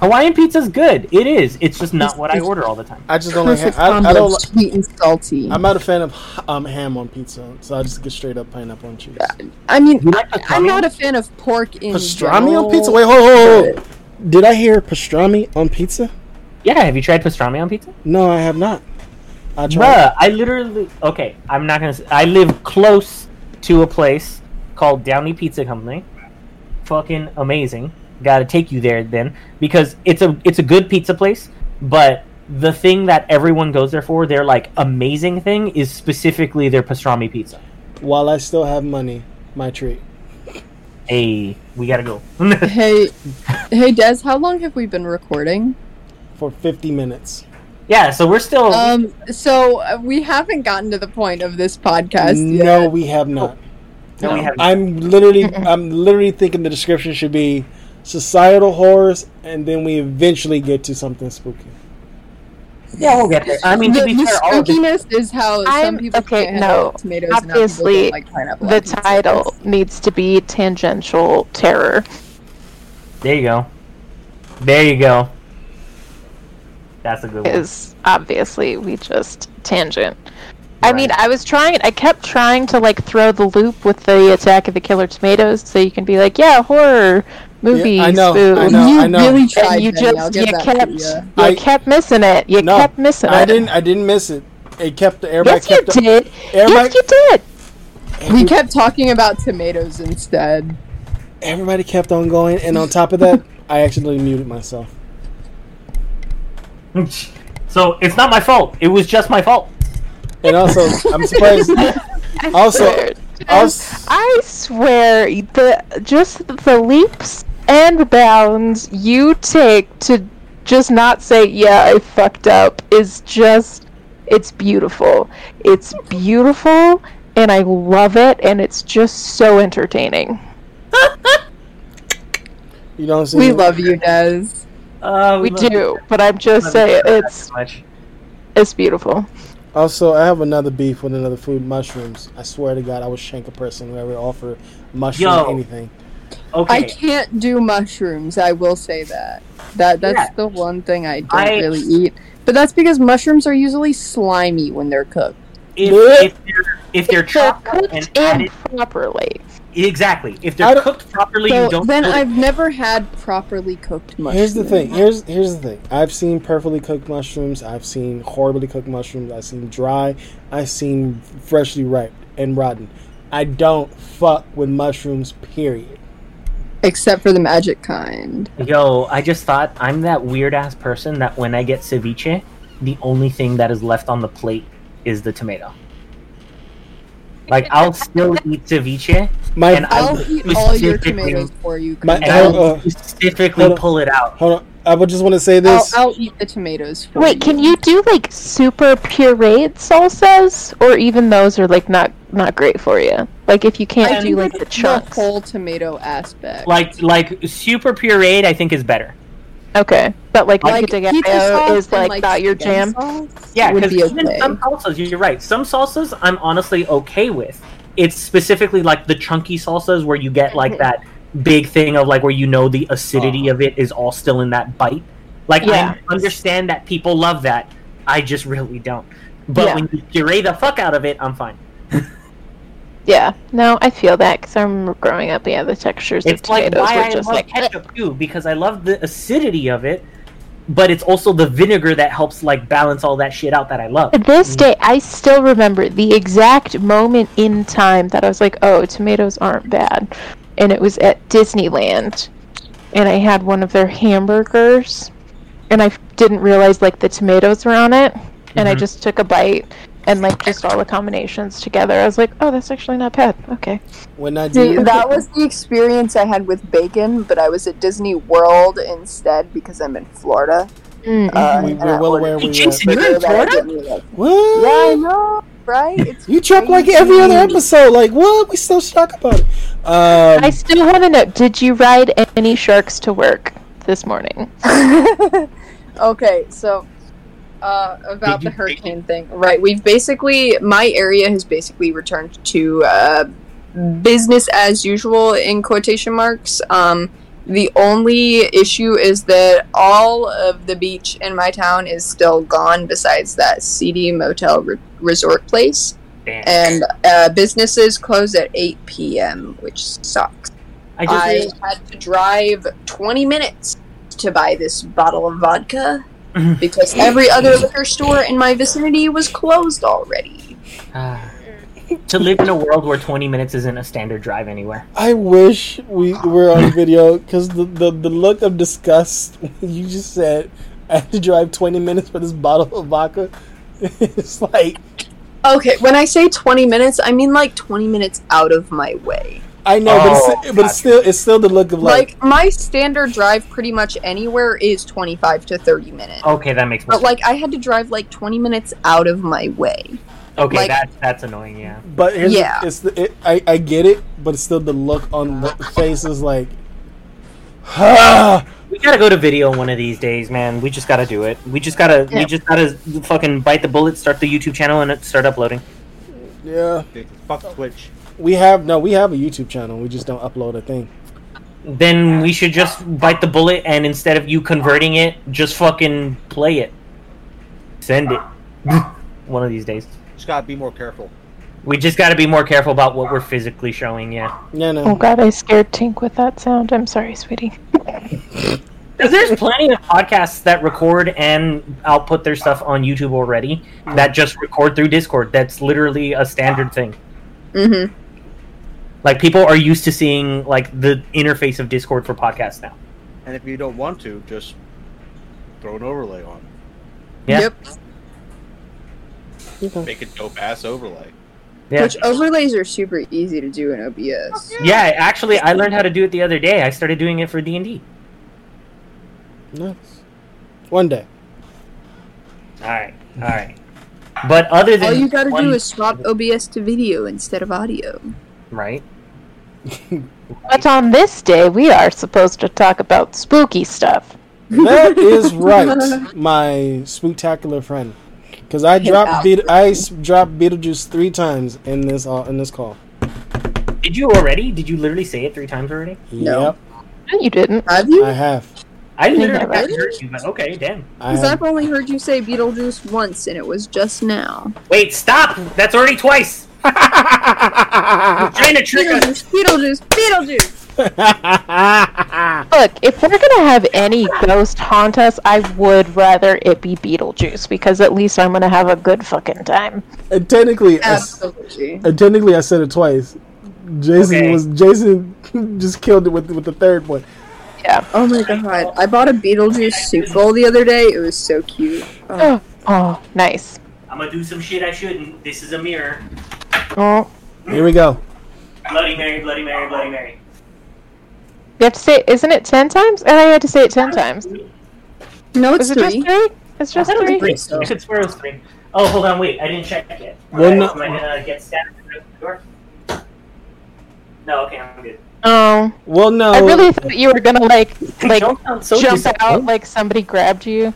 Hawaiian pizza's good. It is. It's just not what I order all the time. I just don't like. Perfect Ha- I, I don't. like, sweet and salty. I'm not a fan of um, ham on pizza, so I just get straight up pineapple and cheese. I mean, like I'm not a fan of pork in Pastrami general, on pizza? Wait, hold, hold, hold. Did I hear pastrami on pizza? Yeah, have you tried pastrami on pizza? No, I have not. I tried. Bruh, I literally okay. I'm not gonna. Say, I live close to a place called Downey Pizza Company. Fucking amazing. Got to take you there then because it's a it's a good pizza place. But the thing that everyone goes there for, their like amazing thing, is specifically their pastrami pizza. While I still have money, my treat. Hey, we gotta go. Hey, hey, Des, how long have we been recording? For 50 minutes. Yeah, so we're still. Um, so uh, we haven't gotten to the point of this podcast yet. No, we have not. no, we have. I'm literally, I'm literally thinking the description should be societal horrors, and then we eventually get to something spooky. yeah, we'll get there. I mean, the, to be the fair, all of this spookiness is how some I'm- people okay, can't handle no. tomatoes and how people Obviously, don't like the pizza. title needs to be tangential terror. There you go. There you go. That's a good one. Is obviously we just tangent. I mean, I was trying. I kept trying to like throw the loop with the Attack of the Killer Tomatoes, so you can be like, yeah, horror movie Yeah, I know, spook. I know, you I know. really tried, you Benny, I'll just give you that kept to you. I- kept missing it. You No, kept missing I it. I didn't, I didn't miss it. It kept everybody Yes, you kept did. everybody, Yes, you did. We kept talking about tomatoes instead. everybody kept on going, and on top of that, I accidentally muted myself. So it's not my fault. It was just my fault. And also, I'm surprised. I Also- swear. also, I swear, the just the leaps and bounds you take to just not say, "Yeah, I fucked up," is just it's beautiful. It's beautiful, and I love it, and it's just so entertaining. you know what I'm saying? We love you, Des. Uh, We love- do, but I'm just saying it's it's beautiful. Also, I have another beef with another food, mushrooms. I swear to God, I would shank a person who ever offer mushroom Yo. anything. Okay. I can't do mushrooms. I will say that. That that's Yeah. the one thing I don't I- really eat. But that's because mushrooms are usually slimy when they're cooked. if, if they're if they're They're chopped cooked and in added properly. Exactly if they're don't- cooked properly, So you don't. then put- I've never had properly cooked mushrooms. Here's the thing. Here's here's the thing. I've seen perfectly cooked mushrooms. I've seen horribly cooked mushrooms. I've seen dry. I've seen freshly ripe and rotten. I don't fuck with mushrooms. Period. Except for the magic kind. Yo, I just thought I'm that weird ass person that when I get ceviche, the only thing that is left on the plate is the tomato. Like I'll still eat ceviche, My And I- I'll eat all your tomatoes for you. My- and uh, I'll on. specifically Hold on. pull it out. hold on. I would just want to say I'll, this. I'll eat the tomatoes for Wait, can you do like super pureed salsas, or even those are like not not great for you? Like if you can't I do like the chunks. whole tomato aspect. Like like super pureed, I think is better. Okay, but like like like pico de gallo sauce is and, like, not your jam. sauce Yeah, because be even okay. some salsas, you're right. Some salsas I'm honestly okay with. It's specifically like the chunky salsas where you get like Mhm. that big thing of like where you know the acidity of it is all still in that bite. Like Yeah. I understand that people love that. I just really don't. But Yeah. when you puree the fuck out of it, I'm fine. Yeah, no, I feel that because I remember growing up. Yeah, the textures It's of like tomatoes why were I just love like ketchup too, because I love the acidity of it, but it's also the vinegar that helps like balance all that shit out that I love. To this day, I still remember the exact moment in time that I was like, "Oh, tomatoes aren't bad," and it was at Disneyland, and I had one of their hamburgers, and I didn't realize like the tomatoes were on it, and I Mhm. just took a bite. And like just all the combinations together, I was like, "Oh, that's actually not bad." Okay. when I do, that was the experience I had with bacon, but I was at Disney World instead because I'm in Florida. Mm. Uh, we, and we're I well ordered aware we Hey, are. Jason, burger you're in Florida? didn't What? Yeah, I know, right? It's You truck like every other episode. Like what? We still shock about it. Um, I still want to know: Did you ride any sharks to work this morning? okay, so uh, about the hurricane thing, right? We've basically my area has basically returned to uh, business as usual in quotation marks. Um, the only issue is that all of the beach in my town is still gone, besides that seedy motel re- resort place, Damn. and uh, businesses close at eight p.m., which sucks. I just I had to drive 20 minutes to buy this bottle of vodka. Because every other liquor store in my vicinity was closed already. Ah. to live in a world where 20 minutes isn't a standard drive anywhere. I wish we were on video because the, the the look of disgust you just said I had to drive twenty minutes for this bottle of vodka. It's like Okay, when I say 20 minutes, I mean like 20 minutes out of my way. I know, but Oh, it's, but it's still it's still the look of like, Like, my standard drive pretty much anywhere is 25 to 30 minutes. Okay, that makes more But like I had to drive like 20 minutes out of my way. Okay, like- that, that's annoying, yeah. But here's Yeah. the, it's the it, I I get it, but it's still the look on the face is like, ah. We gotta go to video one of these days, man. We just gotta do it. We just gotta, we just gotta fucking bite the bullet, start the YouTube channel, and start uploading. Yeah, Fuck Twitch. We have no, we have a YouTube channel. We just don't upload a thing. Then we should just bite the bullet, and instead of you converting it, just fucking play it. Send it. one of these days. Just gotta be more careful. We just gotta be more careful about what we're physically showing, yeah. Yeah, Oh god, I scared Tink with that sound. I'm sorry, sweetie. Because there's plenty of podcasts that record and output their stuff on YouTube already that just record through Discord. That's literally a standard thing. Mm-hmm. Like people are used to seeing like the interface of Discord for podcasts now. And if you don't want to, just throw an overlay on. Yeah. Yep. Okay. Make a dope ass overlay. Yeah. Which overlays are super easy to do in OBS. yeah, actually I learned how to do it the other day. I started doing it for D&D. Nice. One day. All right. All right. But other than All you gotta one- do is swap OBS to video instead of audio. Right. But on this day, we are supposed to talk about spooky stuff. That is right, my spectacular friend. Because I dropped out. Beet- I s- dropped Beetlejuice three times in this uh, in this call. Did you already? Did you literally say it three times already? No. Yep, No, you didn't. Have you? I have. I literally never. haven't heard you, but okay, damn. Because. I've only heard you say Beetlejuice once, and it was just now. Wait, stop! That's already twice. You're trying to trick us. Beetlejuice, Beetlejuice, Beetlejuice. Look, if we're gonna have any ghost haunt us, I would rather it be Beetlejuice because at least I'm gonna have a good fucking time. and technically, I, s- Absolutely. and technically, I said it twice. Jason Okay. was Jason just killed it with with the third one. Yeah. Oh my god. I bought a Beetlejuice soup bowl the other day. It was so cute. Oh. Oh, nice. I'm gonna do some shit I shouldn't. This is a mirror. Oh, Here we go. Bloody Mary, Bloody Mary, Bloody Mary. you have to say, isn't it ten times? I you had to say it ten times. No, it's Is it just three. three? It's just I thought it three. three. I could swear it was three. Oh, hold on, wait. I didn't check yet. Well, Alright, no- Am I gonna get stabbed at the door? No, okay, I'm good. Oh, Well, no. I really thought you were gonna like like so jump out like somebody grabbed you.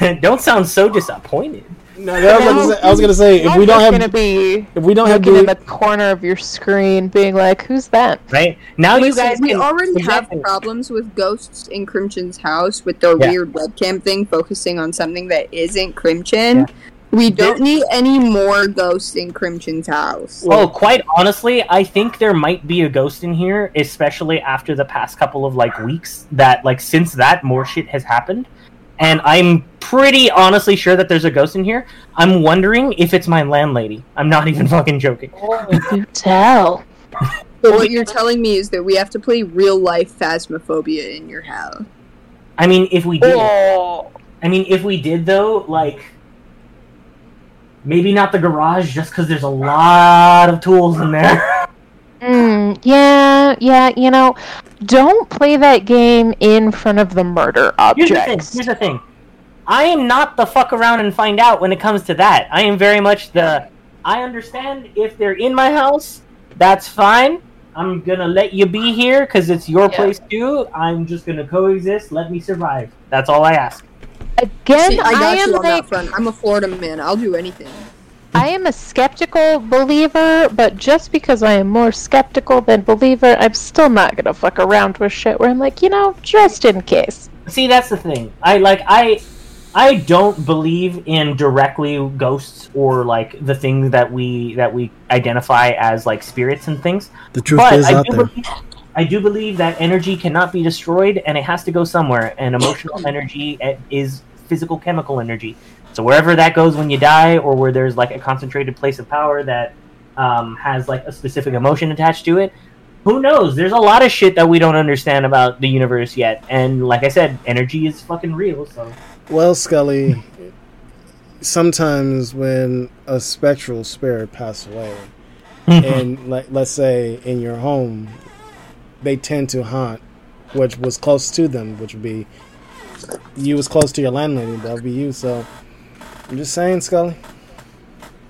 don't sound so disappointed. No, that was gonna say- I was gonna say if we don't I'm gonna have be if we don't have looking in the corner of your screen, being like, "Who's that?" Right now, you guys we can- already have problems with ghosts in Crimson's house with their Yeah. weird webcam thing focusing on something that isn't Crimson. Yeah. We don't need any more ghosts in Crimson's house. Well, oh, quite honestly, I think there might be a ghost in here, especially after the past couple of like weeks. That like since that more shit has happened, and I'm pretty honestly sure that there's a ghost in here. I'm wondering if it's my landlady. I'm not even fucking joking. Oh, you tell. But what you're telling me is that we have to play real life phasmophobia in your house. I mean, if we did, Oh. I mean, if we did though, like maybe not the garage, just because there's a lot of tools in there. Mm, yeah, yeah. You know, don't play that game in front of the murder Here's the thing. objects. Here's the thing. I am not the fuck around and find out when it comes to that. I am very much the. I understand if they're in my house, that's fine. I'm gonna let you be here because it's your Yeah. place too. I'm just gonna coexist. Let me survive. That's all I ask. Again, See, I I, am you on like that front. I'm a Florida man. I'll do anything. I am a skeptical believer, but just because I am more skeptical than believer, I'm still not gonna fuck around with shit where I'm like, you know, just in case. See, that's the thing. I like I I don't believe in directly ghosts or like the things that we that we identify as like spirits and things. the truth but is I out do there. believe I do believe that energy cannot be destroyed and it has to go somewhere. And emotional energy eh, is physical chemical energy. So wherever that goes when you die, or where there's like a concentrated place of power that um, has like a specific emotion attached to it, who knows? There's a lot of shit that we don't understand about the universe yet. And like I said, energy is fucking real. So Well, Scully, sometimes when a spectral spirit passes away, and like let's say in your home, they tend to haunt, which was close to them, which would be you was close to your landlady, that would be you. So I'm just saying, Scully.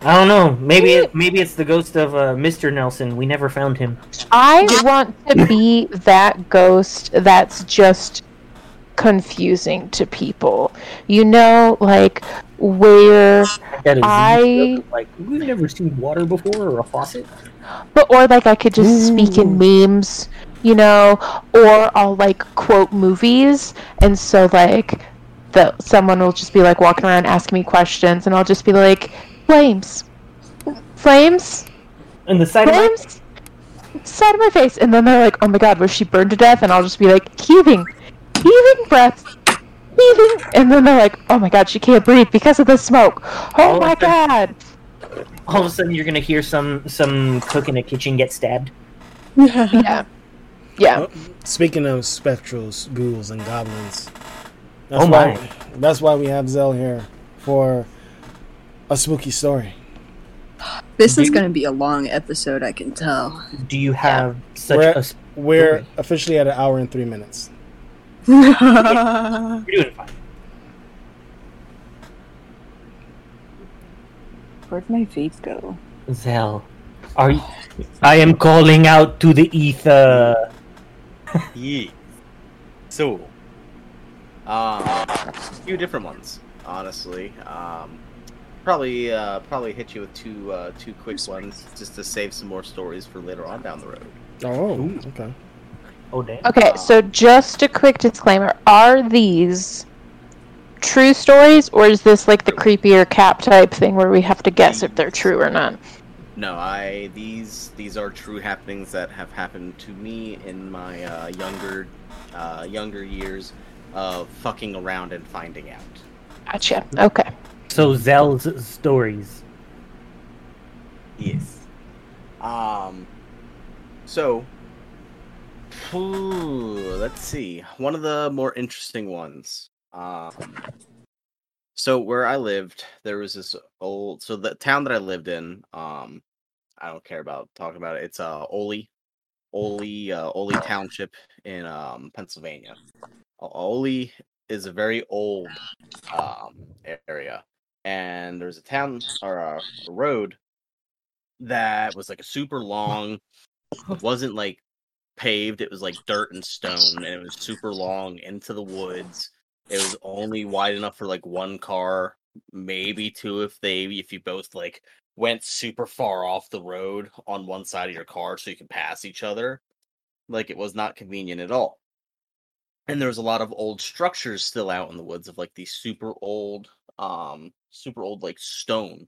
I don't know. Maybe it, maybe it's the ghost of uh, Mr. Nelson. We never found him. I want to be that ghost that's just confusing to people. You know, like where That is I- like we've never seen water before or a faucet. But or like I could just speak in memes, you know, or I'll like quote movies, and so like the someone will just be like walking around asking me questions, and I'll just be like, flames, flames, And the side of my flames, side of my face, and then they're like, oh my god, was she burned to death? And I'll just be like, heaving, heaving breaths. Heaving, and then they're like, "Oh my God, she can't breathe because of the smoke." Oh Oh, my okay. God! all of a sudden you're gonna hear some some cook in a kitchen get stabbed. Yeah, yeah. Oh, Speaking of spectrals, ghouls, and goblins, that's Oh why my. that's why we have Zell here for a spooky story. This is going to be a long episode, I can tell. Do you have such We're- a? s- We're Okay. officially at an hour and three minutes. You're doing fine. Where'd my vape go? Zell, are you? I am calling out to the ether. Yeah. So, um, a few different ones. honestly. Um, probably uh, probably hit you with two uh, two quick ones just to save some more stories for later on down the road. Oh, okay. Oh damn. Okay, so just a quick disclaimer: Are these true stories, or is this like the creepier cap type thing where we have to guess if they're true or not? No, I these these are true happenings that have happened to me in my uh, younger uh, younger years of fucking around and finding out. Gotcha. Okay. So Zell's stories. Yes. Um. So. phew, let's see. One of the more interesting ones. Um. So where I lived, there was this old. So the town that I lived in. Um. I don't care about talking about it. It's uh Oley, Oley, uh, Oley Township in um Pennsylvania. O- Oley is a very old um area, and there's a town or a, a road that was like a super long. It wasn't like paved; it was like dirt and stone, and it was super long into the woods. It was only wide enough for like one car, maybe two if they if you both like went super far off the road on one side of your car so you could pass each other. Like it was not convenient at all. And there was a lot of old structures still out in the woods of like these super old, um, super old like stone,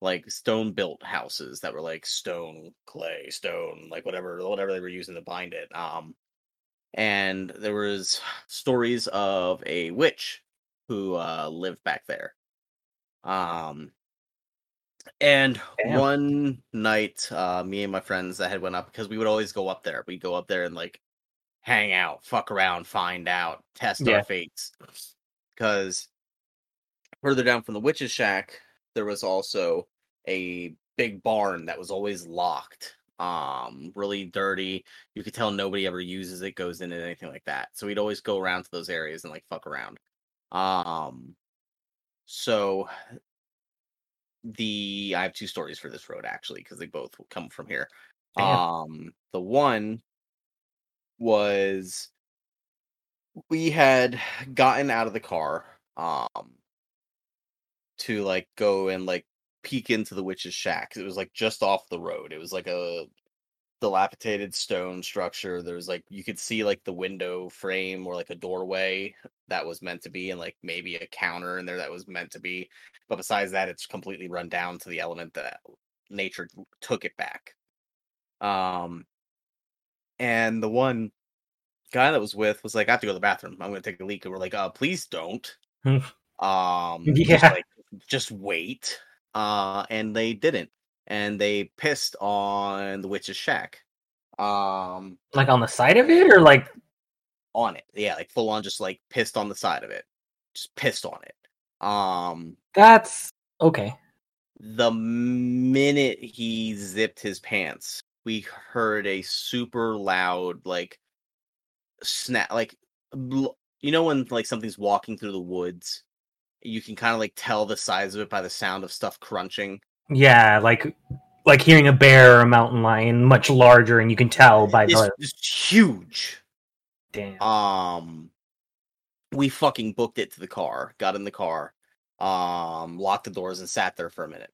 like stone built houses that were like stone, clay, stone, like whatever, whatever they were using to bind it. Um, and there was stories of a witch who uh lived back there. Um, and Damn. one night, uh, me and my friends that had went up because we would always go up there. We'd go up there and like hang out, fuck around, find out, test Yeah. our fates. Because further down from the witch's shack, there was also a big barn that was always locked. Um, really dirty. You could tell nobody ever uses it, goes in it, anything like that. So we'd always go around to those areas and like fuck around. Um, so the I have two stories for this road actually because they both come from here. Damn. Um, the one was we had gotten out of the car um to like go and like peek into the witch's shack. It was like just off the road. It was like a dilapidated stone structure. There was like you could see like the window frame or like a doorway that was meant to be and like maybe a counter in there that was meant to be. But besides that, it's completely run down to the element that nature took it back. Um and the one guy that was with was like, I have to go to the bathroom. I'm gonna take a leak. And we're like, uh, please don't. Hmm. um just, Yeah. like, just wait. Uh and they didn't. And they pissed on the witch's shack. Um Like on the side of it, or like on it. Yeah, like full on just like pissed on the side of it. Just pissed on it. Um that's okay. the minute he zipped his pants, we heard a super loud like snap like bl- you know when like something's walking through the woods, you can kind of like tell the size of it by the sound of stuff crunching. Yeah, like like hearing a bear or a mountain lion much larger, and you can tell by It's the just huge. damn. Um, we fucking booked it to the car. Got in the car, um, locked the doors and sat there for a minute.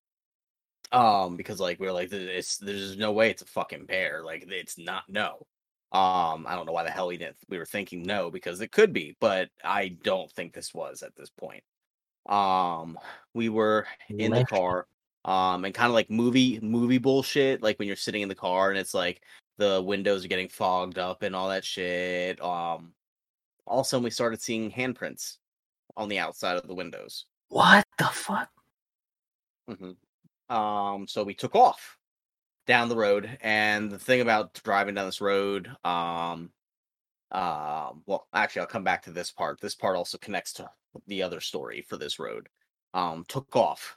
Um, because like we are like, "Th- it's there's no way it's a fucking bear. Like it's not no. Um, I don't know why the hell we didn't. We were thinking no because it could be, but I don't think this was at this point. Um, we were in the car, um, and kind of like movie movie bullshit. Like when you're sitting in the car and it's like the windows are getting fogged up and all that shit. Um, also we started seeing handprints on the outside of the windows. What the fuck? hmm Um, so we took off down the road, and the thing about driving down this road, um, um, well, actually, I'll come back to this part. This part also connects to the other story for this road. Um, took off,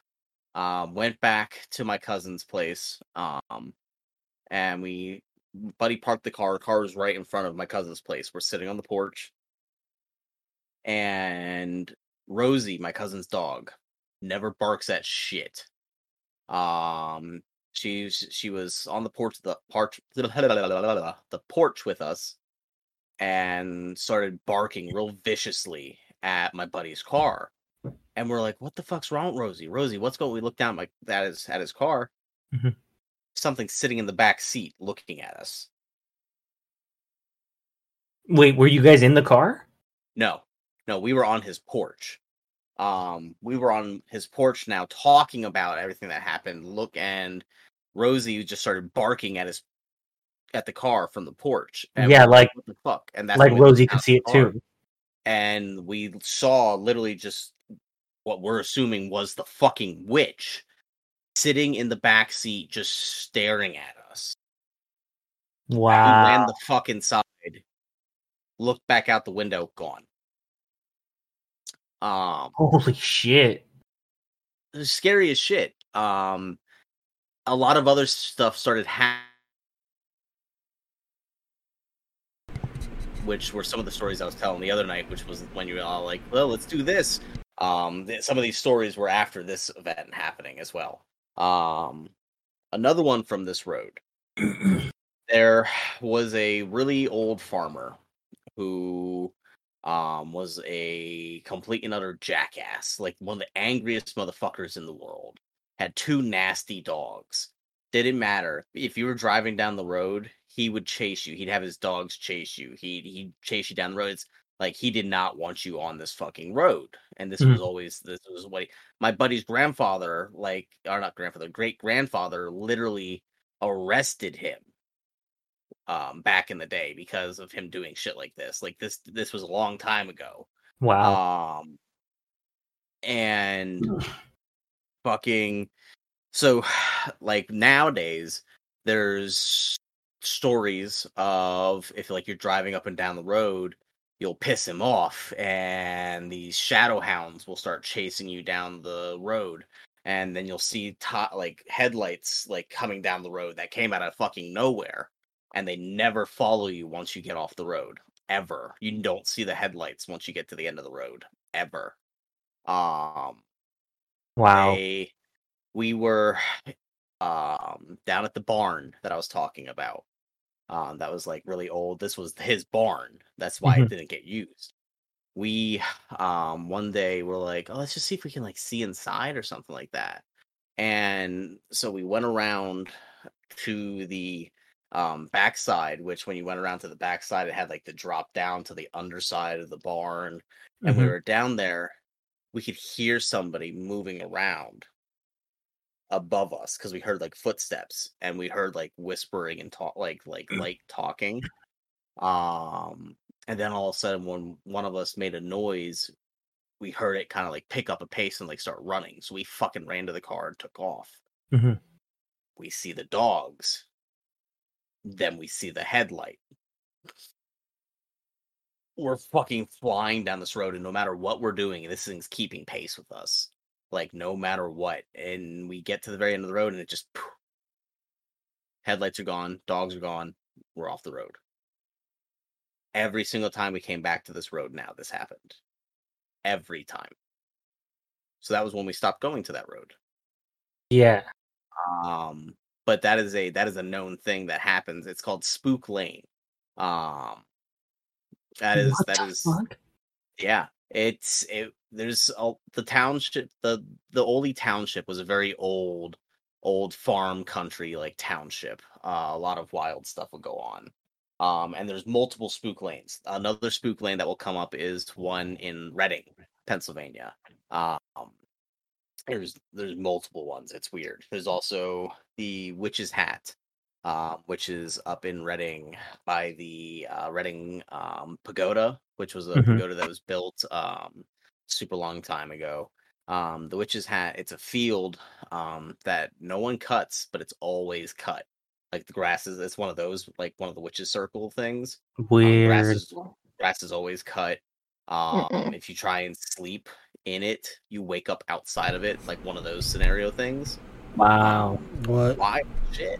um, went back to my cousin's place, um, and we buddy parked the car. Car was right in front of my cousin's place. We're sitting on the porch, and Rosie, my cousin's dog, never barks at shit. Um, she's she was on the porch, the porch, the porch with us, and started barking real viciously at my buddy's car. and we're like, "What the fuck's wrong, with Rosie? Rosie, what's going?" We look down like that is at his car. Mhm. Something sitting in the back seat, looking at us. Wait, were you guys in the car? No, no, we were on his porch. Um, we were on his porch now, talking about everything that happened. Look, and Rosie just started barking at his at the car from the porch. And Yeah, like- what the fuck, and that's like Rosie could see it car, too. and we saw literally just what we're assuming was the fucking witch sitting in the back seat, just staring at us. Wow! Wow. the fuck inside, looked back out the window, gone. Um, Holy shit. it was scary as shit. Um, a lot of other stuff started happening, which were some of the stories I was telling the other night, which was when you were all like, "Well, let's do this." Um, th- some of these stories were after this event happening as well. Um, another one from this road. there was a really old farmer who um was a complete and utter jackass like one of the angriest motherfuckers in the world had two nasty dogs didn't matter if you were driving down the road he would chase you he'd have his dogs chase you he'd he'd chase you down the road it's like he did not want you on this fucking road and this Mhm. was always this was what he, my buddy's grandfather like or not grandfather great grandfather literally arrested him um back in the day because of him doing shit like this like this this was a long time ago Wow. um and fucking so like nowadays there's stories of if like you're driving up and down the road you'll piss him off and these shadow hounds will start chasing you down the road and then you'll see to- like headlights like coming down the road that came out of fucking nowhere and they never follow you once you get off the road ever you don't see the headlights once you get to the end of the road ever um wow. they we were um down at the barn that I was talking about. Um that was like really old. This was his barn. That's why it didn't get used. We um one day were like, "Oh, let's just see if we can like see inside or something like that." And so we went around to the um backside, which when you went around to the backside it had like the drop down to the underside of the barn and we Mhm. were down there, we could hear somebody moving around above us because we heard like footsteps and we heard like whispering and talk like like like talking. Um, and then all of a sudden, when one of us made a noise, we heard it kind of like pick up a pace and like start running. So we fucking ran to the car and took off. Mhm. We see the dogs. Then we see the headlight. We're fucking flying down this road and no matter what we're doing this thing's keeping pace with us like no matter what and we get to the very end of the road and it just headlights are gone dogs are gone we're off the road. Every single time we came back to this road now this happened. Every time. So that was when we stopped going to that road. Yeah. um but that is a that is a known thing that happens it's called spook lane um that is What that is fuck? yeah it's it there's a, the township the the Oley township was a very old old farm country like township uh, a lot of wild stuff will go on um and there's multiple spook lanes another spook lane that will come up is one in Reading Pennsylvania um there's there's multiple ones it's weird there's also the witch's hat um, which is up in Reading by the uh, Reading um, Pagoda, which was a Mhm. pagoda that was built um, super long time ago. Um, the witch's hat, it's a field um, that no one cuts, but it's always cut. Like the grass is, it's one of those, like one of the witch's circle things. Um, grass Weird. is grass is always cut. Um, if you try and sleep in it, you wake up outside of it, like one of those scenario things Wow. What? wild shit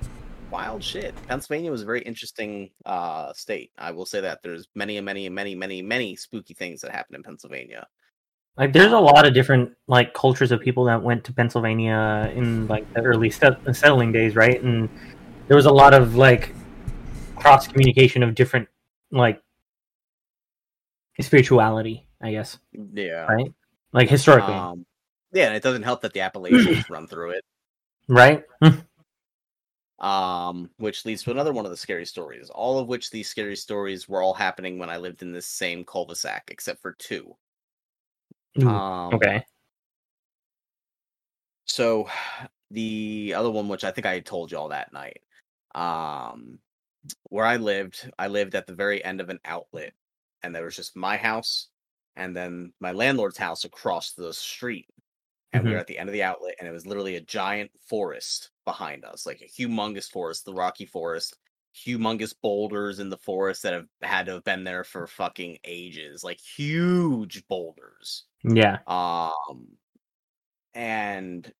wild shit pennsylvania was a very interesting uh state i will say that there's many and many and many many many spooky things that happen in pennsylvania Like, there's a lot of different like cultures of people that went to Pennsylvania in like the early set- settling days, right? And there was a lot of like cross communication of different like spirituality, I guess, yeah right? Like historically. um Yeah, and it doesn't help that the Appalachians run through it. Right? Um, which leads to another one of the scary stories. All of which these scary stories were all happening when I lived in this same cul-de-sac, except for two. Ooh, Um, okay. So the other one, which I think I had told you all that night, um, where I lived, I lived at the very end of an outlet, and there was just my house and then my landlord's house across the street. And we were at the end of the outlet, and it was literally a giant forest behind us, like a humongous forest, the Rocky Forest, humongous boulders in the forest that have had to have been there for fucking ages, like huge boulders. Yeah. Um, and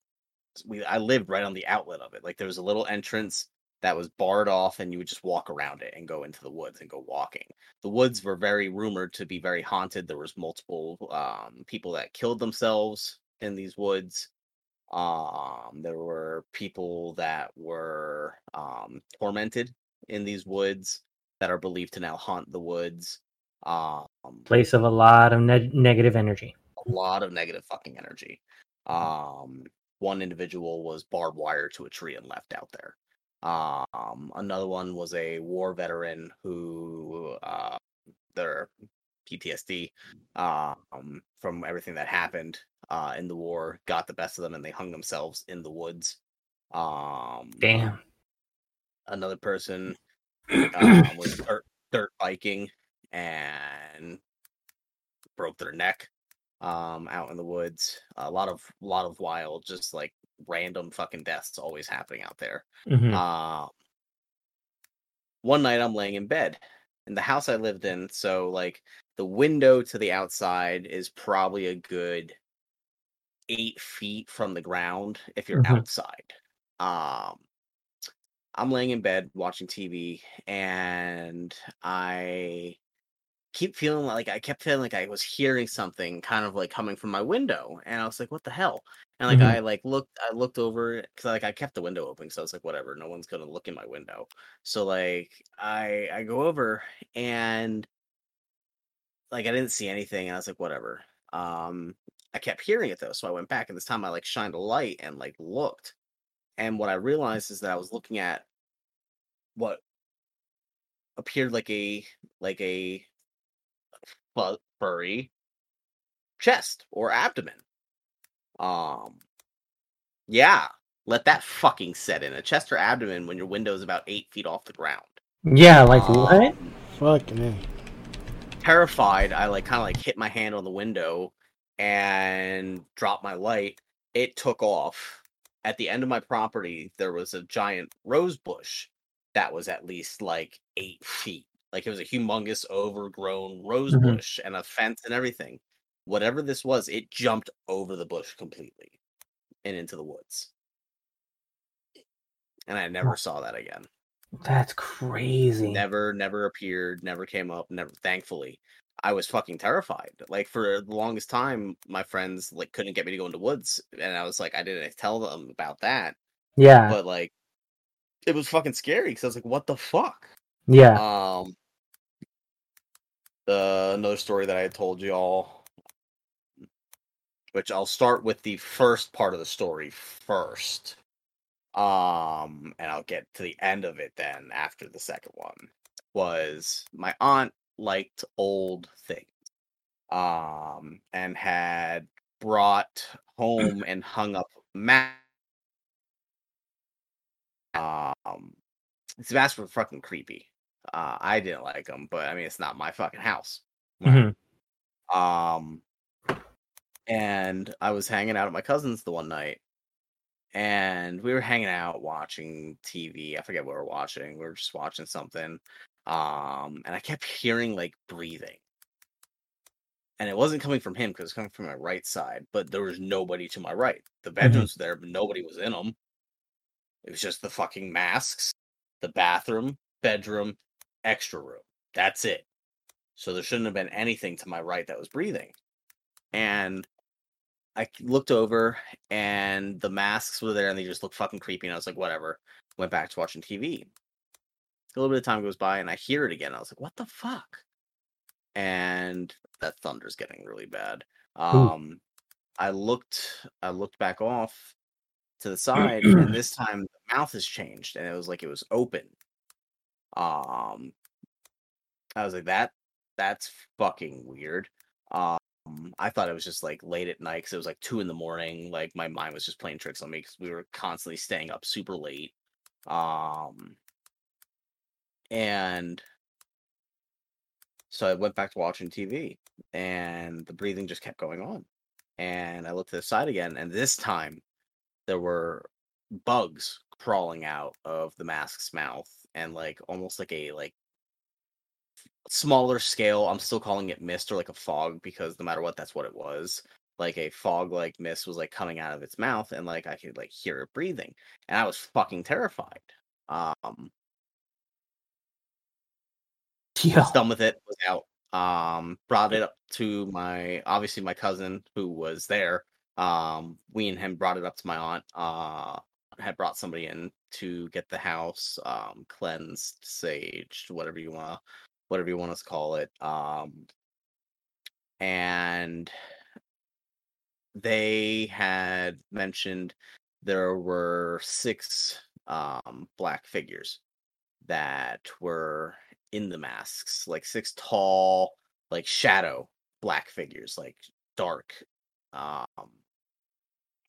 we I lived right on the outlet of it. Like there was a little entrance that was barred off, and you would just walk around it and go into the woods and go walking. The woods were very rumored to be very haunted. There was multiple um, people that killed themselves in these woods. Um, there were people that were um, tormented in these woods that are believed to now haunt the woods. Um, Place of a lot of ne- negative energy. a lot of negative fucking energy. Um, one individual was barbed wire to a tree and left out there. Um, another one was a war veteran who uh, their PTSD um, from everything that happened uh, in the war got the best of them and they hung themselves in the woods. Um, Damn. another person um, was dirt, dirt biking and broke their neck um, out in the woods. A lot of lot of wild, just like random fucking deaths always happening out there. Mhm. Um, one night I'm laying in bed in the house I lived in, so like the window to the outside is probably a good eight feet from the ground if you're Mhm. outside. Um, I'm laying in bed watching TV, and I keep feeling like I kept feeling like I was hearing something kind of like coming from my window, and I was like, "What the hell?" And like Mhm. I like looked, I looked over because like I kept the window open, so I was like, "Whatever, no one's gonna look in my window." So like I I go over and like I didn't see anything, and I was like, "Whatever." Um, I kept hearing it though, so I went back, and this time I like shined a light and like looked, and what I realized is that I was looking at what appeared like a like a furry chest or abdomen. Um, yeah, let that fucking set in. A chest or abdomen when your window is about eight feet off the ground. Yeah, like what? Um, Fucking A. terrified, I like kind of like hit my hand on the window and dropped my light. It took off. At the end of my property, there was a giant rose bush that was at least like eight feet. Like it was a humongous, overgrown rose Mhm. bush and a fence and everything. Whatever this was, it jumped over the bush completely and into the woods. And I never saw that again That's crazy. never never appeared never came up never thankfully i was fucking terrified like for the longest time my friends like couldn't get me to go into woods and i was like i didn't tell them about that Yeah. but like it was fucking scary because i was like what the fuck Yeah. um the another story that i told you all which i'll start with the first part of the story first um and i'll get to the end of it then after the second one was my aunt liked old things um and had brought home and hung up mat um masks were fucking creepy uh i didn't like them but i mean it's not my fucking house. Mhm. um and i was hanging out at my cousin's the one night and we were hanging out watching tv i forget what we were watching. We were just watching something um and i kept hearing like breathing. And it wasn't coming from him because it was coming from my right side but there was nobody to my right. The bedrooms were there but nobody was in them it was just the fucking masks the bathroom bedroom extra room that's it so there shouldn't have been anything to my right that was breathing and I looked over and the masks were there and they just looked fucking creepy. And I was like, whatever. Went back to watching TV. A little bit of time goes by and I hear it again. I was like, what the fuck? And that thunder's getting really bad. Um, I looked I looked back off to the side, and this time the mouth has changed, and it was like it was open. Um, I was like that that's fucking weird. Um, I thought it was just like late at night because it was like two in the morning. Like my mind was just playing tricks on me because we were constantly staying up super late. Um, and so I went back to watching TV, and the breathing just kept going on. And I looked to the side again, and this time there were bugs crawling out of the mask's mouth, and like almost like a like smaller scale. I'm still calling it mist or like a fog because no matter what, that's what it was. Like a fog like mist was like coming out of its mouth, and like I could like hear it breathing, and I was fucking terrified. Um, Yeah. was done with it, was out. Um, brought it up to my obviously my cousin who was there. Um, we and him brought it up to my aunt. Uh, had brought somebody in to get the house um cleansed, saged, whatever you want, whatever you want to call it. Um, and they had mentioned there were six um black figures that were in the masks, like six tall, like shadow black figures, like dark, um,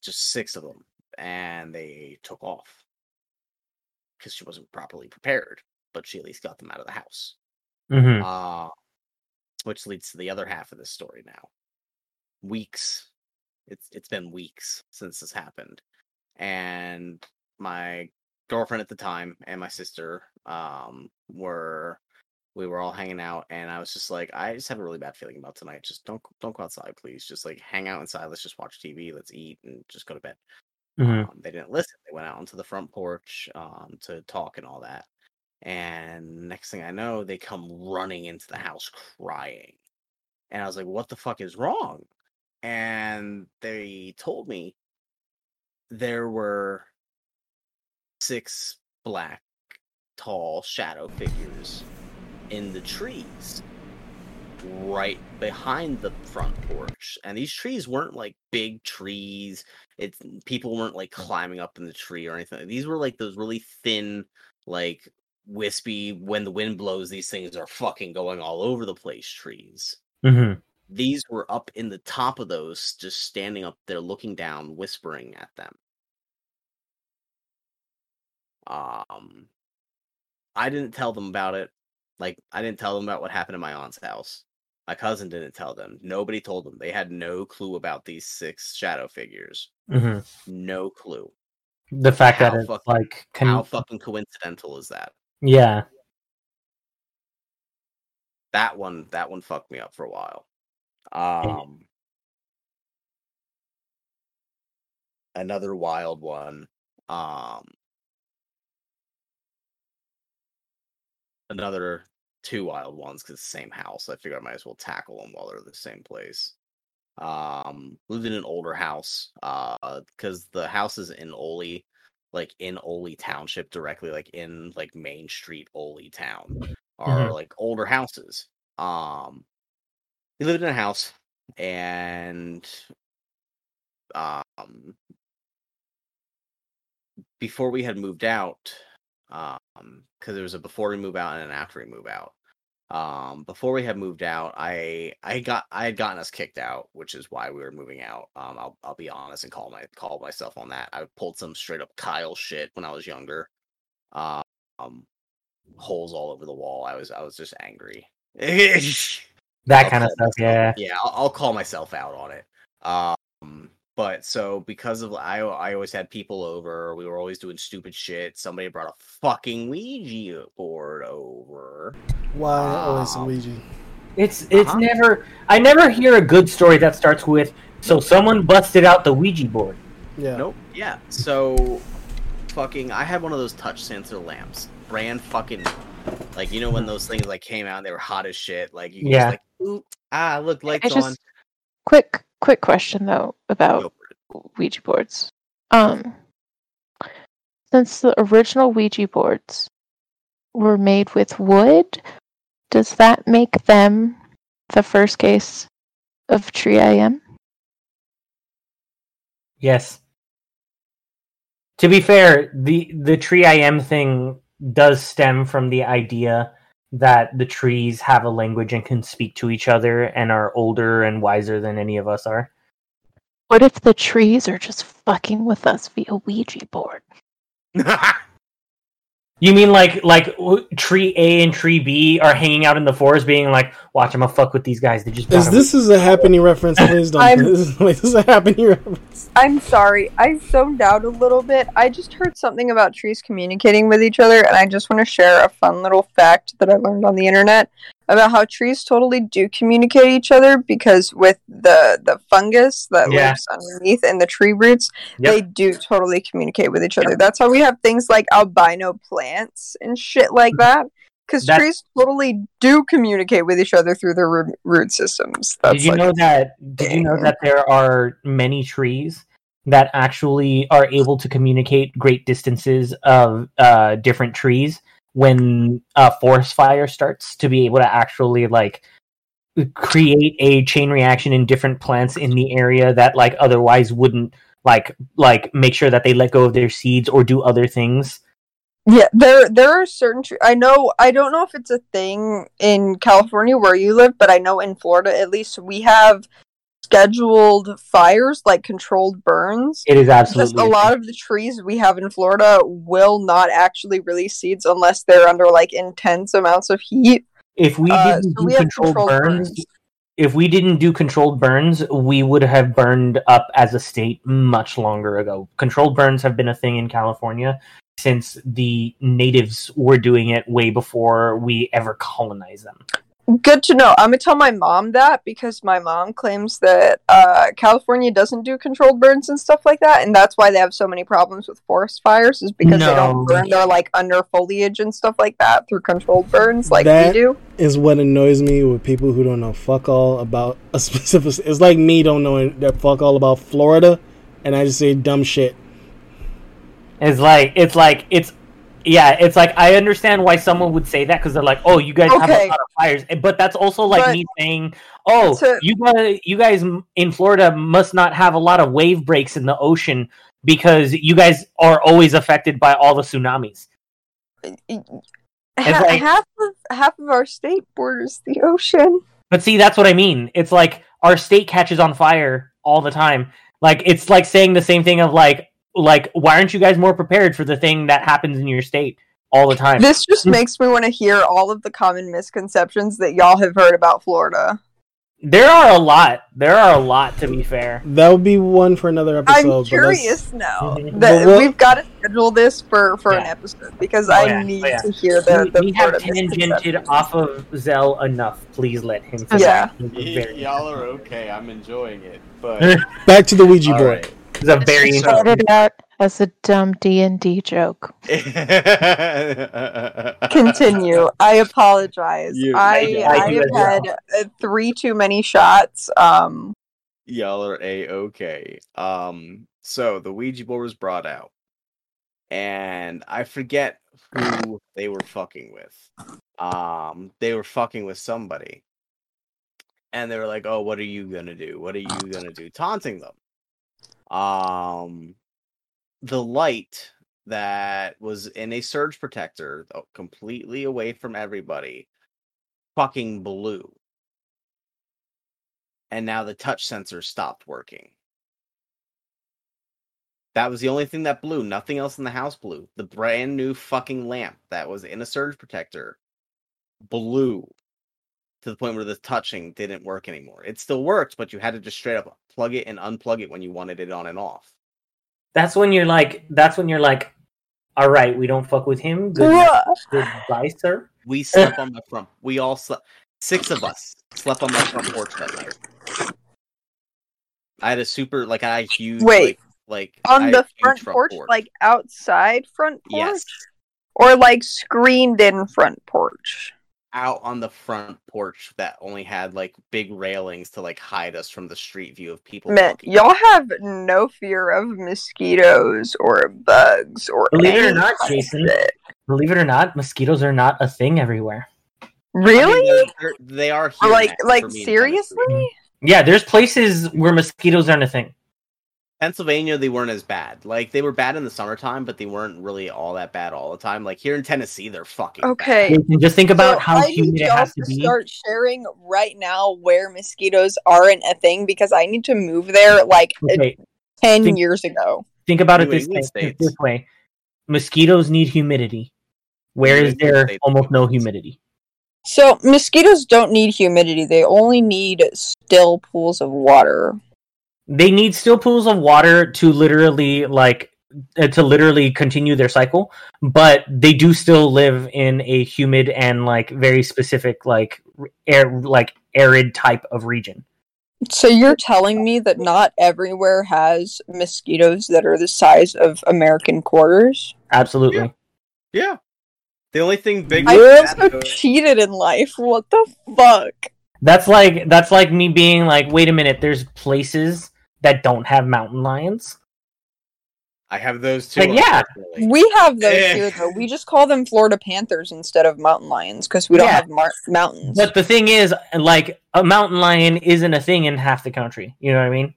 just six of them, and they took off because she wasn't properly prepared, but she at least got them out of the house. hmm Uh, which leads to the other half of this story now. Weeks. It's it's been weeks since this happened. And my girlfriend at the time and my sister um were we were all hanging out and I was just like I just have a really bad feeling about tonight. Just don't don't go outside, please. Just like hang out inside. Let's just watch TV, let's eat and just go to bed. Hmm Um, they didn't listen. They went out onto the front porch um, to talk and all that. And next thing I know, they come running into the house crying. And I was like, what the fuck is wrong? And they told me there were six black, tall shadow figures in the trees right behind the front porch. And these trees weren't like big trees. It's people weren't like climbing up in the tree or anything. These were like those really thin, like wispy, when the wind blows, these things are fucking going all over the place trees. hmm These were up in the top of those, just standing up there looking down, whispering at them. Um I didn't tell them about it. Like I didn't tell them about what happened in my aunt's house. My cousin didn't tell them. Nobody told them. They had no clue about these six shadow figures. hmm No clue. The fact How that it's fucking- like can How fucking coincidental is that? yeah. That one that one fucked me up for a while. Um another wild one. Um another two wild ones because it's the same house. I figure I might as well tackle them while they're the same place. Um, lived in an older house uh because the houses in Oley, like in Oley Township, directly like in like Main Street Oley Town, are like older houses. Um, we lived in a house and um before we had moved out um because there was a before we move out and an after we move out um before we had moved out i i got i had gotten us kicked out which is why we were moving out um i'll, I'll be honest and call my call myself on that i pulled some straight up kyle shit when i was younger um holes all over the wall i was i was just angry That I'll kind of stuff. Yeah. yeah, I'll, I'll call myself out on it. Um, but so because of I, I always had people over. We were always doing stupid shit. Somebody brought a fucking Ouija board over. Why always Um, Ouija? It's it's Uh-huh. never. I never hear a good story that starts with so someone busted out the Ouija board. Yeah. Nope. Yeah. So, fucking, I had one of those touch sensor lamps. Brand fucking, like you know when those things like came out, and they were hot as shit. Like you Yeah. just like, Oop, ah, look, lights I just quick quick question though about Go for it. Ouija boards. Um, since the original Ouija boards were made with wood, does that make them the first case of Tree IM? Yes. To be fair, the the tree I am thing does stem from the idea that the trees have a language and can speak to each other and are older and wiser than any of us are. What if the trees are just fucking with us via Ouija board? You mean like like tree A and tree B are hanging out in the forest, being like, "Watch, I'm gonna fuck with these guys." They just Is this is a happening reference? Please don't. I'm- This is, wait, this is a happening reference. I'm sorry, I zoned out a little bit. I just heard something about trees communicating with each other, and I just want to share a fun little fact that I learned on the internet about how trees totally do communicate each other because with the the fungus that Yeah. lives underneath and the tree roots, Yep. they do totally communicate with each other. That's how we have things like albino plants and shit like that. Because trees totally do communicate with each other through their root, root systems. That's did you like know that? Did you know that there are many trees that actually are able to communicate great distances of uh, different trees when a forest fire starts to be able to actually like create a chain reaction in different plants in the area that like otherwise wouldn't like like make sure that they let go of their seeds or do other things Yeah, there there are certain. Tre- I know. I don't know if it's a thing in California where you live, but I know in Florida at least we have scheduled fires like controlled burns. it is absolutely a lot of the trees we have in Florida will not actually release seeds unless they're under like intense amounts of heat. if we Uh, didn't so do we controlled, controlled burns, burns. if we didn't do controlled burns we would have burned up as a state much longer ago controlled burns have been a thing in california since the natives were doing it way before we ever colonized them Good to know. I'm gonna tell my mom that because my mom claims that uh, California doesn't do controlled burns and stuff like that, and that's why they have so many problems with forest fires. Is because they don't burn their like under foliage and stuff like that through controlled burns like That- we do. Is what annoys me with people who don't know fuck all about a specific. It's like me don't know that fuck all about Florida, and I just say dumb shit. it's like it's like it's yeah it's like i understand why someone would say that because they're like oh you guys have a lot of fires. But that's also like But- me saying oh you guys you guys in florida must not have a lot of wave breaks in the ocean because you guys are always affected by all the tsunamis. Ha- like- half of half of our state borders the ocean. but see that's what i mean. It's like our state catches on fire all the time. Like it's like saying the same thing of like like why aren't you guys more prepared for the thing that happens in your state all the time This just Mm. makes me want to hear all of the common misconceptions that y'all have heard about Florida. there are a lot there are a lot to be fair That would be one for another episode. I'm but curious now. That But what- we've got to schedule this for for an episode because Oh, I yeah. need Oh, yeah. to hear the. we, the we have tangented off of Zell enough. Please let him. Yeah. He's a Y- very, y'all are okay. I'm enjoying it, but Back to the Ouija board. right. He's a very So- Started out as a dumb D and D joke. Continue. I apologize. You- I I I have as well. had uh, three too many shots. Um. Y'all are a okay. Um, so the Ouija board was brought out, and I forget who they were fucking with. Um, they were fucking with somebody, and they were like, "Oh, what are you gonna do? What are you gonna do?" Taunting them. Um, the light that was in a surge protector, completely away from everybody, fucking blew and now the touch sensor stopped working. That was the only thing that blew. Nothing else in the house blew. The brand new fucking lamp that was in a surge protector blew to the point where the touching didn't work anymore. It still worked, but you had to just straight up plug it and unplug it when you wanted it on and off. That's when you're like. That's when you're like. All right, we don't fuck with him. Good night. Goodbye, sir. We slept on the front. We all slept. Six of us slept on my front porch that night. I had a super like I had huge Wait. like, like on had the a front porch, porch. like outside front porch, yes, or like screened in front porch. Out on the front porch that only had like big railings to like hide us from the street view of people. Man, walking. y'all have no fear of mosquitoes or bugs or Believe it or not, Jason. shit. Believe it or not, mosquitoes are not a thing everywhere. I mean, Really? they're- they're- they are like like for me in seriously? Yeah, there's places where mosquitoes aren't a thing. Pennsylvania, they weren't as bad. Like they were bad in the summertime, but they weren't really all that bad all the time. Like here in Tennessee, they're fucking. Okay. Jason, Just think about So how I humid need it y'all has to to be. start sharing right now where mosquitoes aren't a thing because I need to move there like uh, Okay, ten Think- years ago. think about it this way, England think states. this way. Mosquitoes need humidity. Where New is England there states almost no humidity. humidity? So mosquitoes don't need humidity; they only need still pools of water. They need still pools of water to literally like uh, to literally continue their cycle, but they do still live in a humid and like very specific like air like arid type of region. So you're telling me that not everywhere has mosquitoes that are the size of American quarters? Absolutely. Yeah. The only thing big I with feel that, so though- cheated in life. What the fuck? That's like that's like me being like, wait a minute, there's places that don't have mountain lions. I have those too. Like, yeah. We have those Eh. here, though. We just call them Florida Panthers instead of mountain lions because we don't Yeah. have mar- mountains. But the thing is, like a mountain lion isn't a thing in half the country. You know what I mean?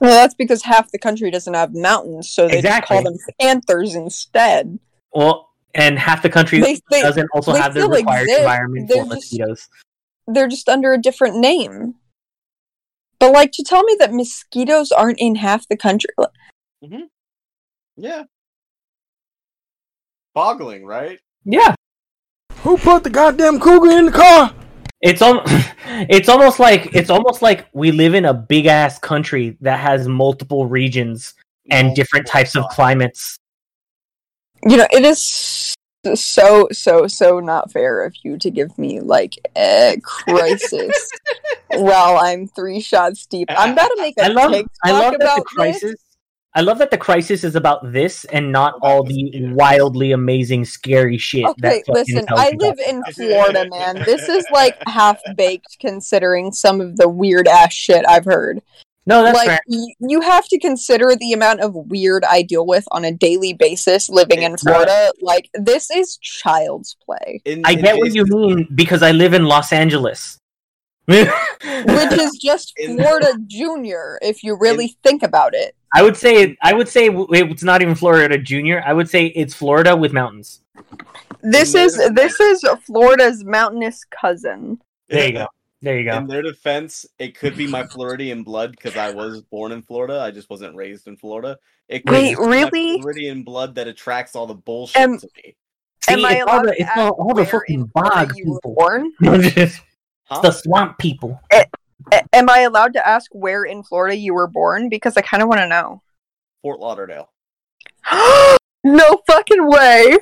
well, that's because half the country doesn't have mountains, so they just call them Panthers instead. Well, and half the country They- they- doesn't also have the required exist. environment They're for just- mosquitoes. They're just under a different name. But like to tell me that mosquitoes aren't in half the country. Mm-hmm. Yeah. Boggling, right? Yeah, Who put the goddamn cougar in the car? it's al- it's almost like it's almost like we live in a big ass country that has multiple regions and different types of climates. You know, it is so so so not fair of you to give me like a crisis while I'm three shots deep. I'm about to make a I love TikTok I love that about the crisis. this. I love that the crisis is about this and not all the wildly amazing, scary shit. Okay, that listen, I live about. in Florida, man. This is like half baked considering some of the weird ass shit I've heard. No, that's like fair. y- you have to consider the amount of weird I deal with on a daily basis living in Florida. Like this is child's play, In- I in get what you mean because I live in Los Angeles. which is just Florida Junior if you really think about it. I would say I would say it's not even Florida Junior. I would say it's Florida with mountains. This is this is Florida's mountainous cousin. There you go. There you In go. their defense, it could be my Floridian blood because I was born in Florida. I just wasn't raised in Florida. It could Wait, be really? My Floridian blood that attracts all the bullshit Am- to me. See, Am I it's all allowed the, to it's ask all, all the where fucking in bog you were people. born? it's Huh? the swamp people. A- am I allowed to ask where in Florida you were born? Because I kind of want to know. Fort Lauderdale. no fucking way.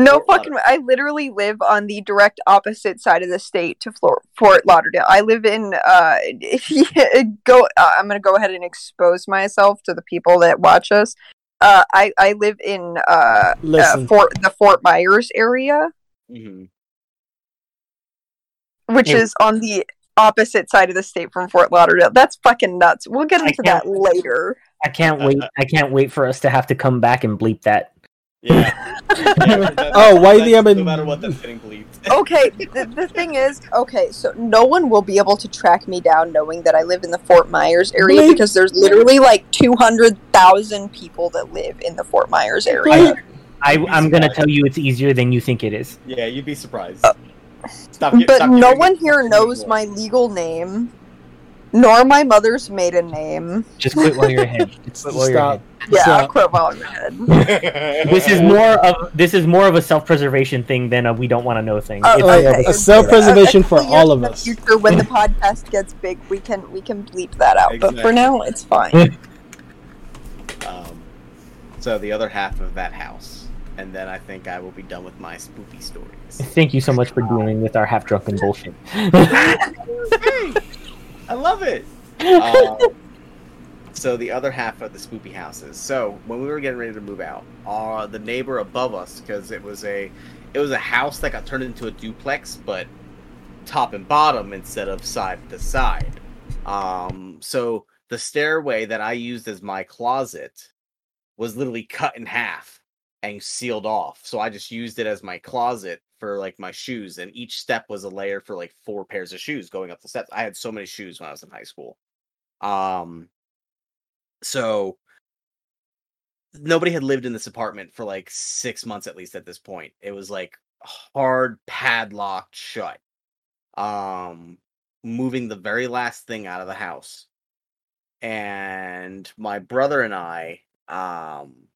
Yeah. No Fort fucking way. I literally live on the direct opposite side of the state to Flor- Fort Lauderdale. I live in uh go uh, I'm going to go ahead and expose myself to the people that watch us. Uh I I live in uh, uh Fort the Fort Myers area, hmm which Yeah. is on the opposite side of the state from Fort Lauderdale. That's fucking nuts. We'll get into that later. I can't wait. I can't wait for us to have to come back and bleep that. Yeah. Yeah, Oh, why that's- the other- No matter what, that's getting bleeped. okay the, the thing is okay so no one will be able to track me down knowing that i live in the fort myers area Bleep. because there's literally like 200000 people that live in the fort myers area I, You'd be I'm gonna tell you it's easier than you think it is. Yeah, you'd be surprised. Uh, stop, but stop no one here knows my legal name nor my mother's maiden name Just quit while you're ahead. Just quit while you're Stop. yeah So- quit while i'm ahead. This is more of this is more of a self-preservation thing than a we don't want to know thing. Oh, It's Oh, more yeah, a- a self-preservation for all of in the us. future when the podcast gets big we can we can bleep that out but for now it's fine Um, so the other half of that house, and then I think I will be done with my spooky stories. Thank you so much for dealing with our half-drunken bullshit. I love it. Um, so the other half of the spoopy houses. So when we were getting ready to move out, uh, the neighbor above us, because it was a, it was a house that got turned into a duplex, but top and bottom instead of side to side. Um, so the stairway that I used as my closet was literally cut in half and sealed off. So I just used it as my closet for like my shoes, and each step was a layer for like four pairs of shoes going up the steps. I had so many shoes when I was in high school. Um, So nobody had lived in this apartment for like six months at least at this point. It was like hard padlocked shut. Um, moving the very last thing out of the house. And my brother and I, um,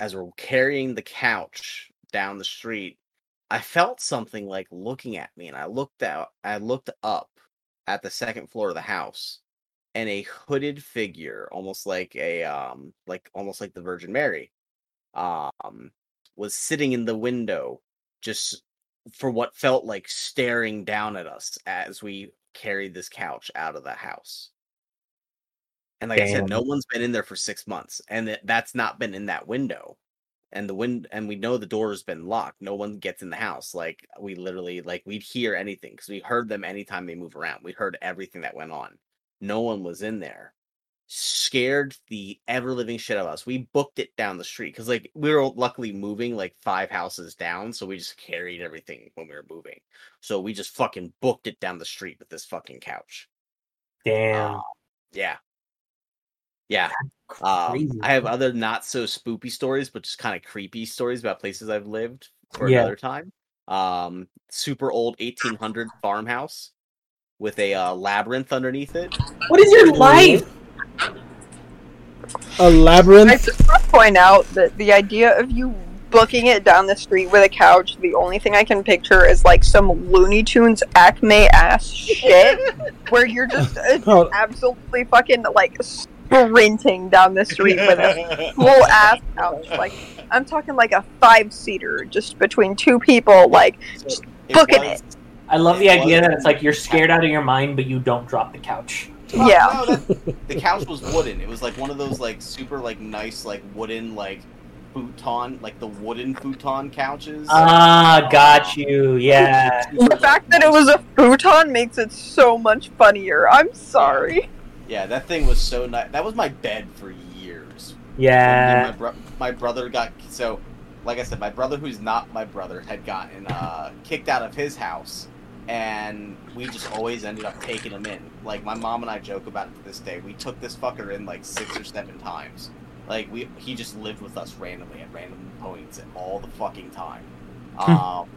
as we're carrying the couch down the street, I felt something like looking at me, and I looked out. I looked up at the second floor of the house, and a hooded figure, almost like a um, like almost like the Virgin Mary, um, was sitting in the window, just for what felt like staring down at us as we carried this couch out of the house. And like I said, no one's been in there for six months, and that- that's not been in that window. And the wind, and we know the door has been locked. No one gets in the house. Like we literally, like we'd hear anything because we heard them anytime they move around. We heard everything that went on. No one was in there. Scared the ever living shit out of us. We booked it down the street because, like, we were luckily moving like five houses down, so we just carried everything when we were moving. So we just fucking booked it down the street with this fucking couch. Damn. Uh, yeah. Yeah. Um, I have other not so spoopy stories, but just kind of creepy stories about places I've lived for Yeah. another time. Um, super old 1800 farmhouse with a uh, labyrinth underneath it. What is your life? A labyrinth. I just want to point out that the idea of you booking it down the street with a couch, the only thing I can picture is like some Looney Tunes Acme ass shit, where you're just Oh, absolutely fucking like sprinting down the street with a full ass couch. Like I'm talking like a five seater, just between two people. Like So it booking was- I love the idea that it's like you're scared out of your mind, but you don't drop the couch. Oh, Yeah. no, that- the couch was wooden. It was like one of those like super like nice like wooden like futon like the wooden futon couches. Ah, got you. Yeah. The fact that it was a futon makes it so much funnier. I'm sorry. Yeah, that thing was so nice. That was my bed for years. Yeah. my, bro- my brother got so, like I said, my brother who's not my brother had gotten uh, kicked out of his house, and we just always ended up taking him in. Like my mom and I joke about it to this day. We took this fucker in like six or seven times. Like we, he just lived with us randomly at random points all the fucking time. Um,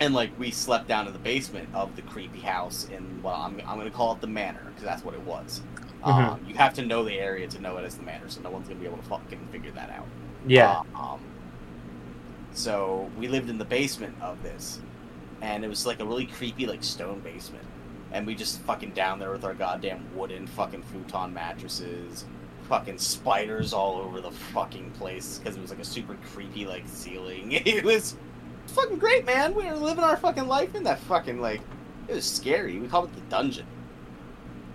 and like we slept down in the basement of the creepy house in well, I'm I'm gonna call it the manor because that's what it was. Um, you have to know the area to know it as the manor, so no one's gonna be able to fucking figure that out. Yeah. Um, so we lived in the basement of this, and it was like a really creepy, like stone basement. And we just fucking down there with our goddamn wooden fucking futon mattresses, fucking spiders all over the fucking place because it was like a super creepy like ceiling. It was fucking great, man. We were living our fucking life in that fucking like. It was scary. We called it the dungeon.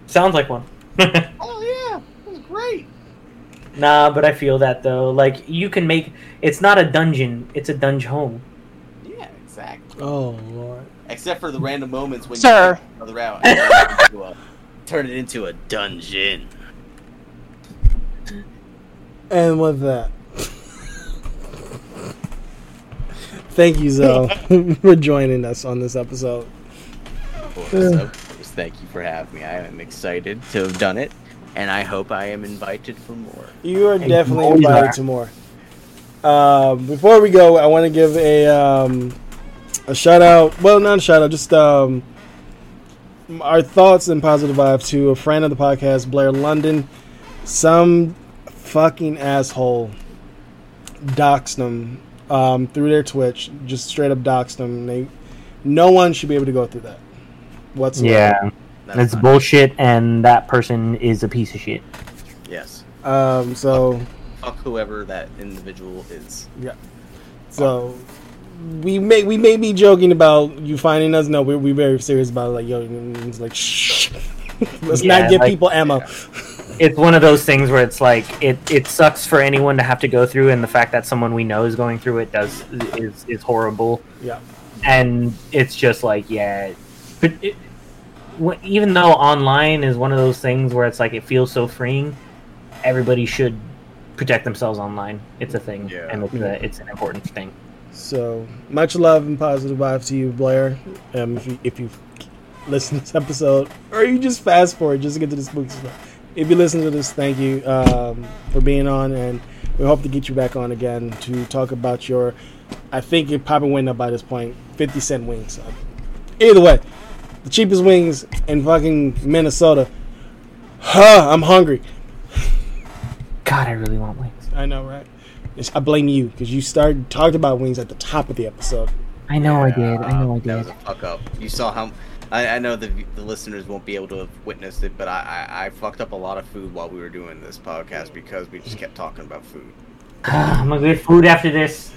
Sounds like one. Oh yeah, it was great. nah, but I feel that though. Like you can make it's not a dungeon, it's a dungeon home. Yeah, exactly. oh lord. Except for the random moments when Sir. you kick each other out and turn it into a, turn it into a dungeon. And with that, thank you, Zoe, for joining us on this episode. Of course. Thank you for having me. I am excited to have done it, and I hope I am invited for more. You are Hey, definitely you invited are. to more. Um, before we go, I want to give a um, a shout out. Well, not a shout out, just um, our thoughts and positive vibes to a friend of the podcast, Blair London. Some fucking asshole doxed them um, through their Twitch, just straight up doxed them. They, no one should be able to go through that whatsoever. Yeah. That's It's not- bullshit and that person is a piece of shit. Yes. Um, so. Fuck whoever that individual is. Yeah. So we may we may be joking about you finding us. No, we're we very serious about it. Like yo, it's like shh. Let's Yeah, not give like- people ammo. It's one of those things where it's like it, it sucks for anyone to have to go through and the fact that someone we know is going through it does is is horrible. Yeah. and it's just like yeah but it, even though online is one of those things where it's like it feels so freeing everybody should protect themselves online it's a thing Yeah. and it's, a, it's an important thing So much love and positive vibes to you, Blair. Um, if you if you listen to this episode or you just fast forward just to get to the spooky stuff, if you listen to this, thank you um, for being on, and we hope to get you back on again to talk about your. I think it probably went up by this point. Fifty cent wings. Either way, the cheapest wings in fucking Minnesota. Huh, I'm hungry. God, I really want wings. I know, right? It's- I blame you because you started talked about wings at the top of the episode. I know I did. I know I That was did. a fuck up. You saw how. I, I know the the listeners won't be able to have witnessed it, but I, I I fucked up a lot of food while we were doing this podcast because we just kept talking about food. I'm gonna get food after this.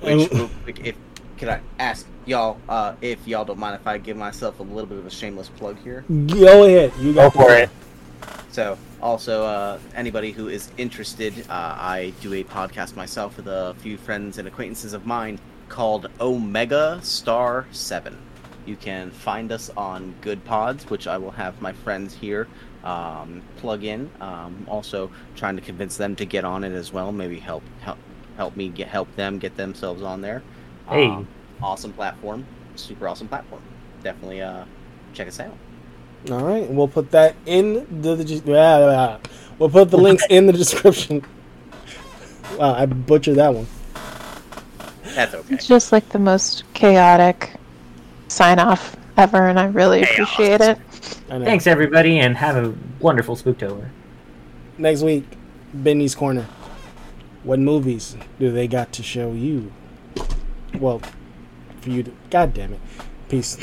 Which, Um, if, if can I ask y'all uh, if y'all don't mind if I give myself a little bit of a shameless plug here? Go ahead. You got Go for it. So, also, uh, anybody who is interested, uh, I do a podcast myself with a few friends and acquaintances of mine called Omega Star 7. You can find us on Goodpods, which I will have my friends here um, plug in. Um, also, trying to convince them to get on it as well. Maybe help help help me get help them get themselves on there. Hey. Um, awesome platform, super awesome platform. Definitely uh, check us out. All right, we'll put that in the. the blah, blah, blah. We'll put the links in the description. Wow, I butchered that one. That's okay. It's just like the most chaotic sign off ever, and I really Chaos. appreciate it. Thanks everybody, and have a wonderful Spooktober. Next week, Benny's corner. What movies do they got to show you? Well, for you to. God damn it. Peace.